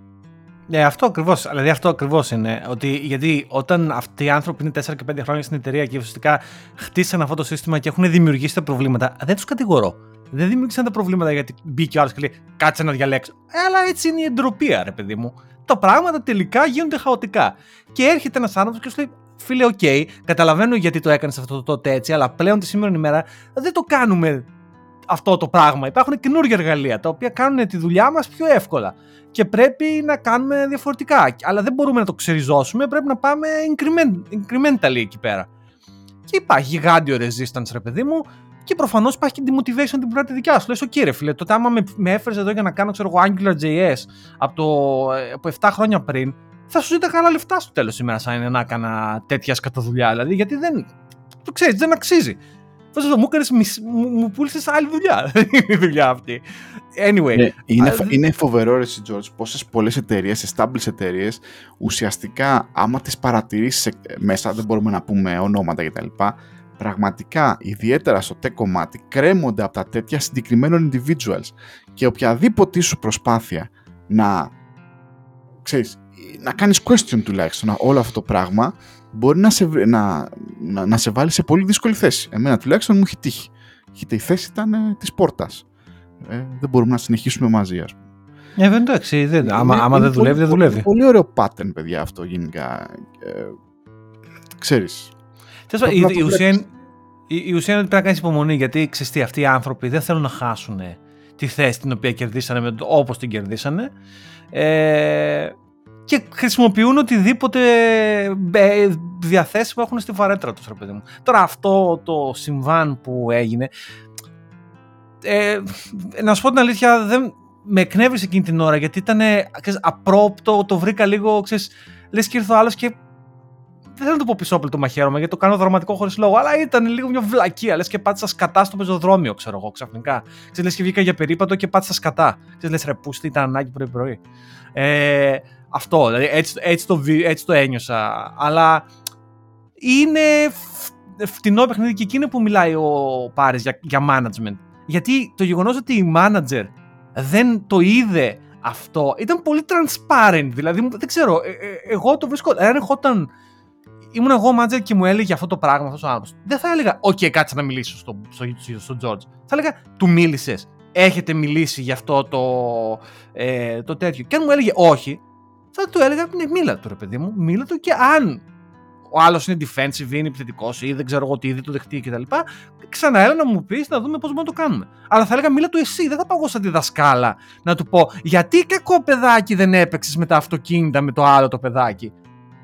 Ναι, αυτό ακριβώς. Δηλαδή, αυτό ακριβώς είναι. Ότι, γιατί όταν αυτοί οι άνθρωποι είναι 4 και 5 χρόνια στην εταιρεία και ουσιαστικά χτίσαν αυτό το σύστημα και έχουν δημιουργήσει τα προβλήματα, δεν τους κατηγορώ. Δεν δημιούργησαν τα προβλήματα γιατί μπήκε ο άλλος και λέει Κάτσε να διαλέξω. Ε, αλλά έτσι είναι η εντροπή, ρε παιδί μου. Τα πράγματα τελικά γίνονται χαοτικά. Και έρχεται ένας άνθρωπος και σου λέει Φίλε, οκ, καταλαβαίνω γιατί το έκανες αυτό το τότε έτσι, αλλά πλέον τη σήμερα ημέρα δεν το κάνουμε αυτό το πράγμα. Υπάρχουν καινούργια εργαλεία τα οποία κάνουν τη δουλειά μας πιο εύκολα. Και πρέπει να κάνουμε διαφορετικά. Αλλά δεν μπορούμε να το ξεριζώσουμε, πρέπει να πάμε increment, incrementally εκεί πέρα. Και υπάρχει γιγάντιο resistance, ρε παιδί μου, και προφανώς υπάρχει και demotivation την πρώτη δικιά σου. Λες, ο κύριε φίλε, τότε άμα με, με έφερες εδώ για να κάνω ξέρω, AngularJS από, το, από 7 χρόνια πριν, θα σου ζήταγα άλλα λεφτά στο τέλος ημέρα, αν είναι να έκανα τέτοια σκατοδουλειά. Δηλαδή, γιατί δεν. Το ξέρεις, δεν αξίζει. Φέτο μου έκανες, μου, μου πούλησες άλλη δουλειά. Δεν είναι η δουλειά αυτή. Anyway. Ναι, είναι, είναι φοβερό, ρε George, πόσες πολλές εταιρείες, established εταιρείες, ουσιαστικά, άμα τις παρατηρήσεις μέσα, δεν μπορούμε να πούμε ονόματα κτλ πραγματικά, ιδιαίτερα στο tech κομμάτι, κρέμονται από τα τέτοια συγκεκριμένων individuals και οποιαδήποτε σου προσπάθεια να, ξέρεις, να κάνεις question τουλάχιστον όλο αυτό το πράγμα μπορεί να σε, να, να, να σε βάλει σε πολύ δύσκολη θέση. Εμένα τουλάχιστον μου έχει τύχει. Η θέση ήταν ε, της πόρτας. Ε, δεν μπορούμε να συνεχίσουμε μαζί, ας πούμε. Ε, δεν εντάξει, δεν, άμα, άμα δεν δουλεύει, δεν δουλεύει. Είναι πολύ ωραίο pattern, παιδιά, αυτό γενικά. Ε, ξέρεις, η, η, ουσία είναι, η, ουσία είναι ότι πρέπει να κάνεις υπομονή γιατί ξέρεις αυτοί οι άνθρωποι δεν θέλουν να χάσουν τη θέση την οποία κερδίσανε όπως την κερδίσανε ε, και χρησιμοποιούν οτιδήποτε ε, διαθέσιμο έχουν στη βαρέτρα τους ρε παιδί μου. Τώρα αυτό το συμβάν που έγινε ε, να σου πω την αλήθεια δεν με εκνεύρισε εκείνη την ώρα γιατί ήταν απρόπτο, το βρήκα λίγο ξέρεις, λες και ήρθε ο άλλος και δεν θέλω να το πω πισόπλητο μαχαίρωμα γιατί το κάνω δραματικό χωρίς λόγο, αλλά ήταν λίγο μια βλακία. Λες και πάτησα σκατά στο πεζοδρόμιο, ξέρω εγώ ξαφνικά. Ξέρεις, λες και βγήκα για περίπατο και πάτησα σκατά. Ξέρεις, λες ρε, πούστη ήταν ανάγκη πρωί-πρωί. Ε, αυτό, δηλαδή έτσι, έτσι, το, έτσι το ένιωσα. Αλλά είναι φτηνό παιχνίδι και εκείνο που μιλάει ο Πάρης για, για management. Γιατί το γεγονός ότι η manager δεν το είδε αυτό ήταν πολύ transparent. Δηλαδή, δεν ξέρω, ε, ε, εγώ το βρίσκω. Αν ερχόταν ήμουν εγώ μάτζερ και μου έλεγε αυτό το πράγμα αυτός ο άνθρωπος. Δεν θα έλεγα, OK, κάτσε να μιλήσω στον στο, στο, George. Θα έλεγα, του μίλησες. Έχετε μιλήσει για αυτό το, ε, το τέτοιο. Και αν μου έλεγε όχι, θα του έλεγα, ναι, μίλα του ρε παιδί μου, μίλα του και αν ο άλλος είναι defensive, είναι επιθετικός ή δεν ξέρω εγώ τι, δεν το δεχτεί κτλ. Ξαναέλα να μου πεις να δούμε πώς μπορούμε να το κάνουμε. Αλλά θα έλεγα, μίλα του εσύ, δεν θα πάω σαν τη δασκάλα να του πω γιατί κακό παιδάκι δεν έπαιξες με τα αυτοκίνητα με το άλλο το παιδάκι.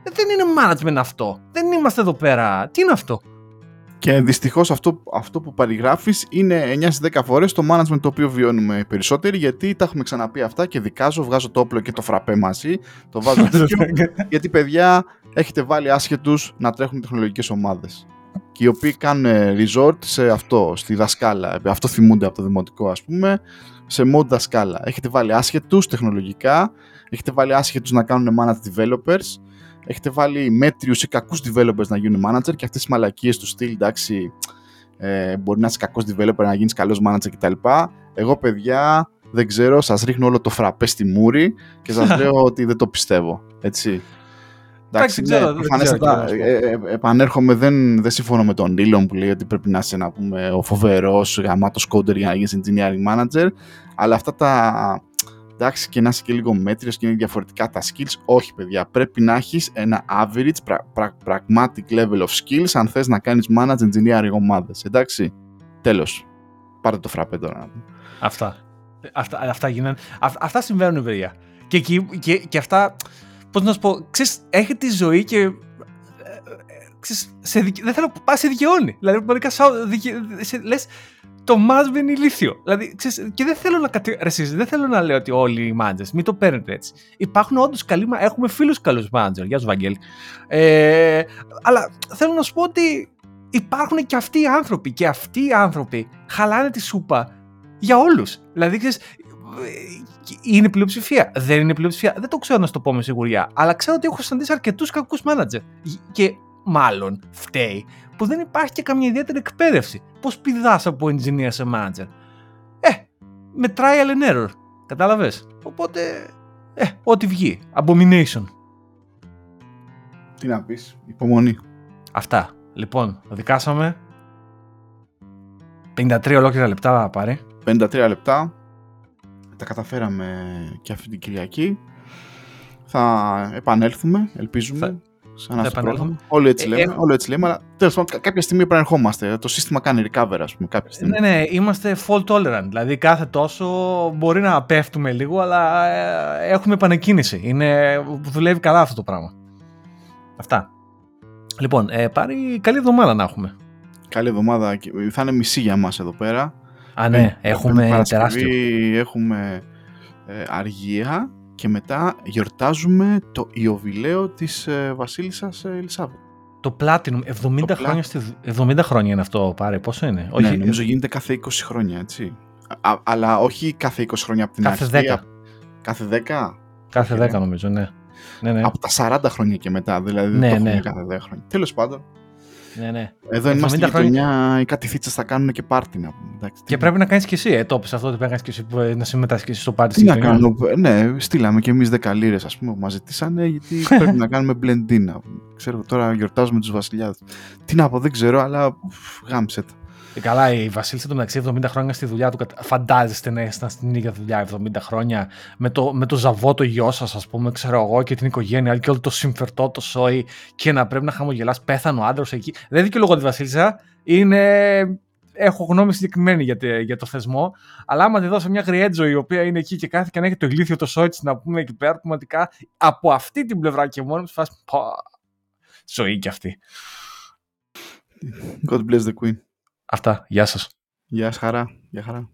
Ε, δεν είναι management αυτό. Δεν είμαστε εδώ πέρα. Τι είναι αυτό; Και δυστυχώς αυτό, αυτό που περιγράφεις είναι 9 στις 10 φορές το management το οποίο βιώνουμε περισσότεροι, γιατί τα έχουμε ξαναπεί αυτά και δικάζω, βγάζω το όπλο και το φραπέ μαζί. Το βάζω γιατί παιδιά έχετε βάλει άσχετους να τρέχουν τεχνολογικές ομάδες. Και οι οποίοι κάνουν resort σε αυτό, στη δασκάλα. Αυτό θυμούνται από το δημοτικό, ας πούμε, σε mode δασκάλα. Έχετε βάλει άσχετους τεχνολογικά, έχετε βάλει άσχετους να κάνουν managed developers έχετε βάλει μέτριους ή κακούς developers να γίνουν manager και αυτές τι μαλακίες του στυλ, εντάξει, ε, μπορεί να είσαι κακός developer να γίνεις καλός manager κτλ. Εγώ, παιδιά, δεν ξέρω, σας ρίχνω όλο το φραπέ στη μούρη και σας λέω ότι δεν το πιστεύω. Έτσι. Εντάξει, ναι, προφανέστατα. Ε, ε, επανέρχομαι, δεν, δεν συμφωνώ με τον Νίλον που λέει ότι πρέπει να είσαι να πούμε, ο φοβερός γαμάτος coder για να γίνεις engineering manager. Αλλά αυτά τα εντάξει και να είσαι και λίγο μέτριος και είναι διαφορετικά τα skills. Όχι παιδιά, πρέπει να έχεις ένα average, pragmatic level of skills αν θες να κάνεις manage engineering ομάδες, εντάξει. Τέλος. Πάρτε το φραπέ τώρα. Αυτά. Αυτά, αυτά γίνανε. αυτά συμβαίνουν παιδιά. Και, και, και αυτά, πώς να σου πω, ξέρεις, έχει τη ζωή και ε, ξέρεις, σε, δεν θέλω να σε δικαιώνει. Δηλαδή, πραγματικά, λες, το Μάσβε είναι ηλίθιο. Δηλαδή, ξέρεις, και δεν θέλω να κατη... δεν θέλω να λέω ότι όλοι οι μάντζε, μην το παίρνετε έτσι. Υπάρχουν όντως καλοί, έχουμε φίλους καλούς μάντζερ. Γεια σου, Βαγγέλη. Ε, αλλά θέλω να σου πω ότι υπάρχουν και αυτοί οι άνθρωποι και αυτοί οι άνθρωποι χαλάνε τη σούπα για όλους. Δηλαδή, ξέρεις, είναι πλειοψηφία. Δεν είναι πλειοψηφία. Δεν το ξέρω να σου το πω με σιγουριά. Αλλά ξέρω ότι έχω συναντήσει αρκετούς κακούς μάνατζερ. Και μάλλον φταίει που δεν υπάρχει και καμία ιδιαίτερη εκπαίδευση. Πώ πηδάς από engineer σε manager. Ε, με trial and error. Κατάλαβες. Οπότε, ε, ό,τι βγει. Abomination. Τι να πεις, υπομονή. Αυτά. Λοιπόν, δικάσαμε. 53 ολόκληρα λεπτά πάρει. 53 λεπτά. Τα καταφέραμε και αυτή την Κυριακή. Θα επανέλθουμε, ελπίζουμε. Σαν να επανέλθουμε. Όλοι έτσι, ε, λέμε, ε, όλοι έτσι λέμε, αλλά τέλος πάντων κάποια στιγμή επανερχόμαστε. Το σύστημα κάνει recover, ας πούμε. Κάποια στιγμή. Ναι, ναι, είμαστε fault tolerant. Δηλαδή κάθε τόσο μπορεί να πέφτουμε λίγο, αλλά ε, έχουμε επανεκκίνηση. Είναι, δουλεύει καλά αυτό το πράγμα. Αυτά. Λοιπόν, ε, πάρει καλή εβδομάδα να έχουμε. Καλή εβδομάδα. Θα είναι μισή για μας εδώ πέρα. Α, ναι, έχουμε τεράστιο. Έχουμε ε, αργία και μετά γιορτάζουμε το Ιωβιλέο της ε, βασίλισσας ε, Ελισάβετ. Το Platinum, 70, το χρόνια, στη, 70 χρόνια είναι αυτό πάρε, πόσο είναι; Ναι, όχι, νομίζω γίνεται κάθε 20 χρόνια, έτσι. Α, αλλά όχι κάθε 20 χρόνια από την κάθε αρχή. 10. Κάθε 10. Κάθε 10 νομίζω, ναι. ναι, ναι. Από τα 40 χρόνια και μετά, δηλαδή ναι, δεν το ναι. κάθε 10 χρόνια. Τέλος πάντων, ναι, ναι. Εδώ είμαστε η χρόνια, οι κάτι θίτσε θα κάνουν και πάρτι να πούμε. Εντάξει, και πρέπει να κάνεις και εσύ, ε, το αυτό, ότι πρέπει να κάνεις και εσύ, να συμμετάσχεις και εσύ στο πάρτι. Τι να κάνω, ναι, στείλαμε και εμείς 10 λίρε, ας πούμε, που μας ζητήσανε, γιατί πρέπει να κάνουμε blend in. Ξέρω, τώρα γιορτάζουμε τους βασιλιάδες. Τι να πω, δεν ξέρω, αλλά γάμψε τα. Ε, καλά, η Βασίλισσα του μεταξύ 70 χρόνια στη δουλειά του. Φαντάζεστε να ήσασταν στην ίδια δουλειά 70 χρόνια με το, με το ζαβό το γιο σας, ας πούμε, ξέρω εγώ, και την οικογένεια και όλο το συμφερτό το σόι και να πρέπει να χαμογελάς. Πέθανε ο άντρας εκεί. Δεν δικαιολογώ τη Βασίλισσα. Είναι. Έχω γνώμη συγκεκριμένη για, για το θεσμό. Αλλά άμα τη δώσω μια γριέτζο η οποία είναι εκεί και κάθε και να έχει το ηλίθιο το σόι της να πούμε εκεί πέρα, πραγματικά από αυτή την πλευρά και μόνο του φάση. Ζωή κι αυτή. God bless the Queen. Αυτά. Γεια σας. Γεια σας χαρά. Γεια χαρά.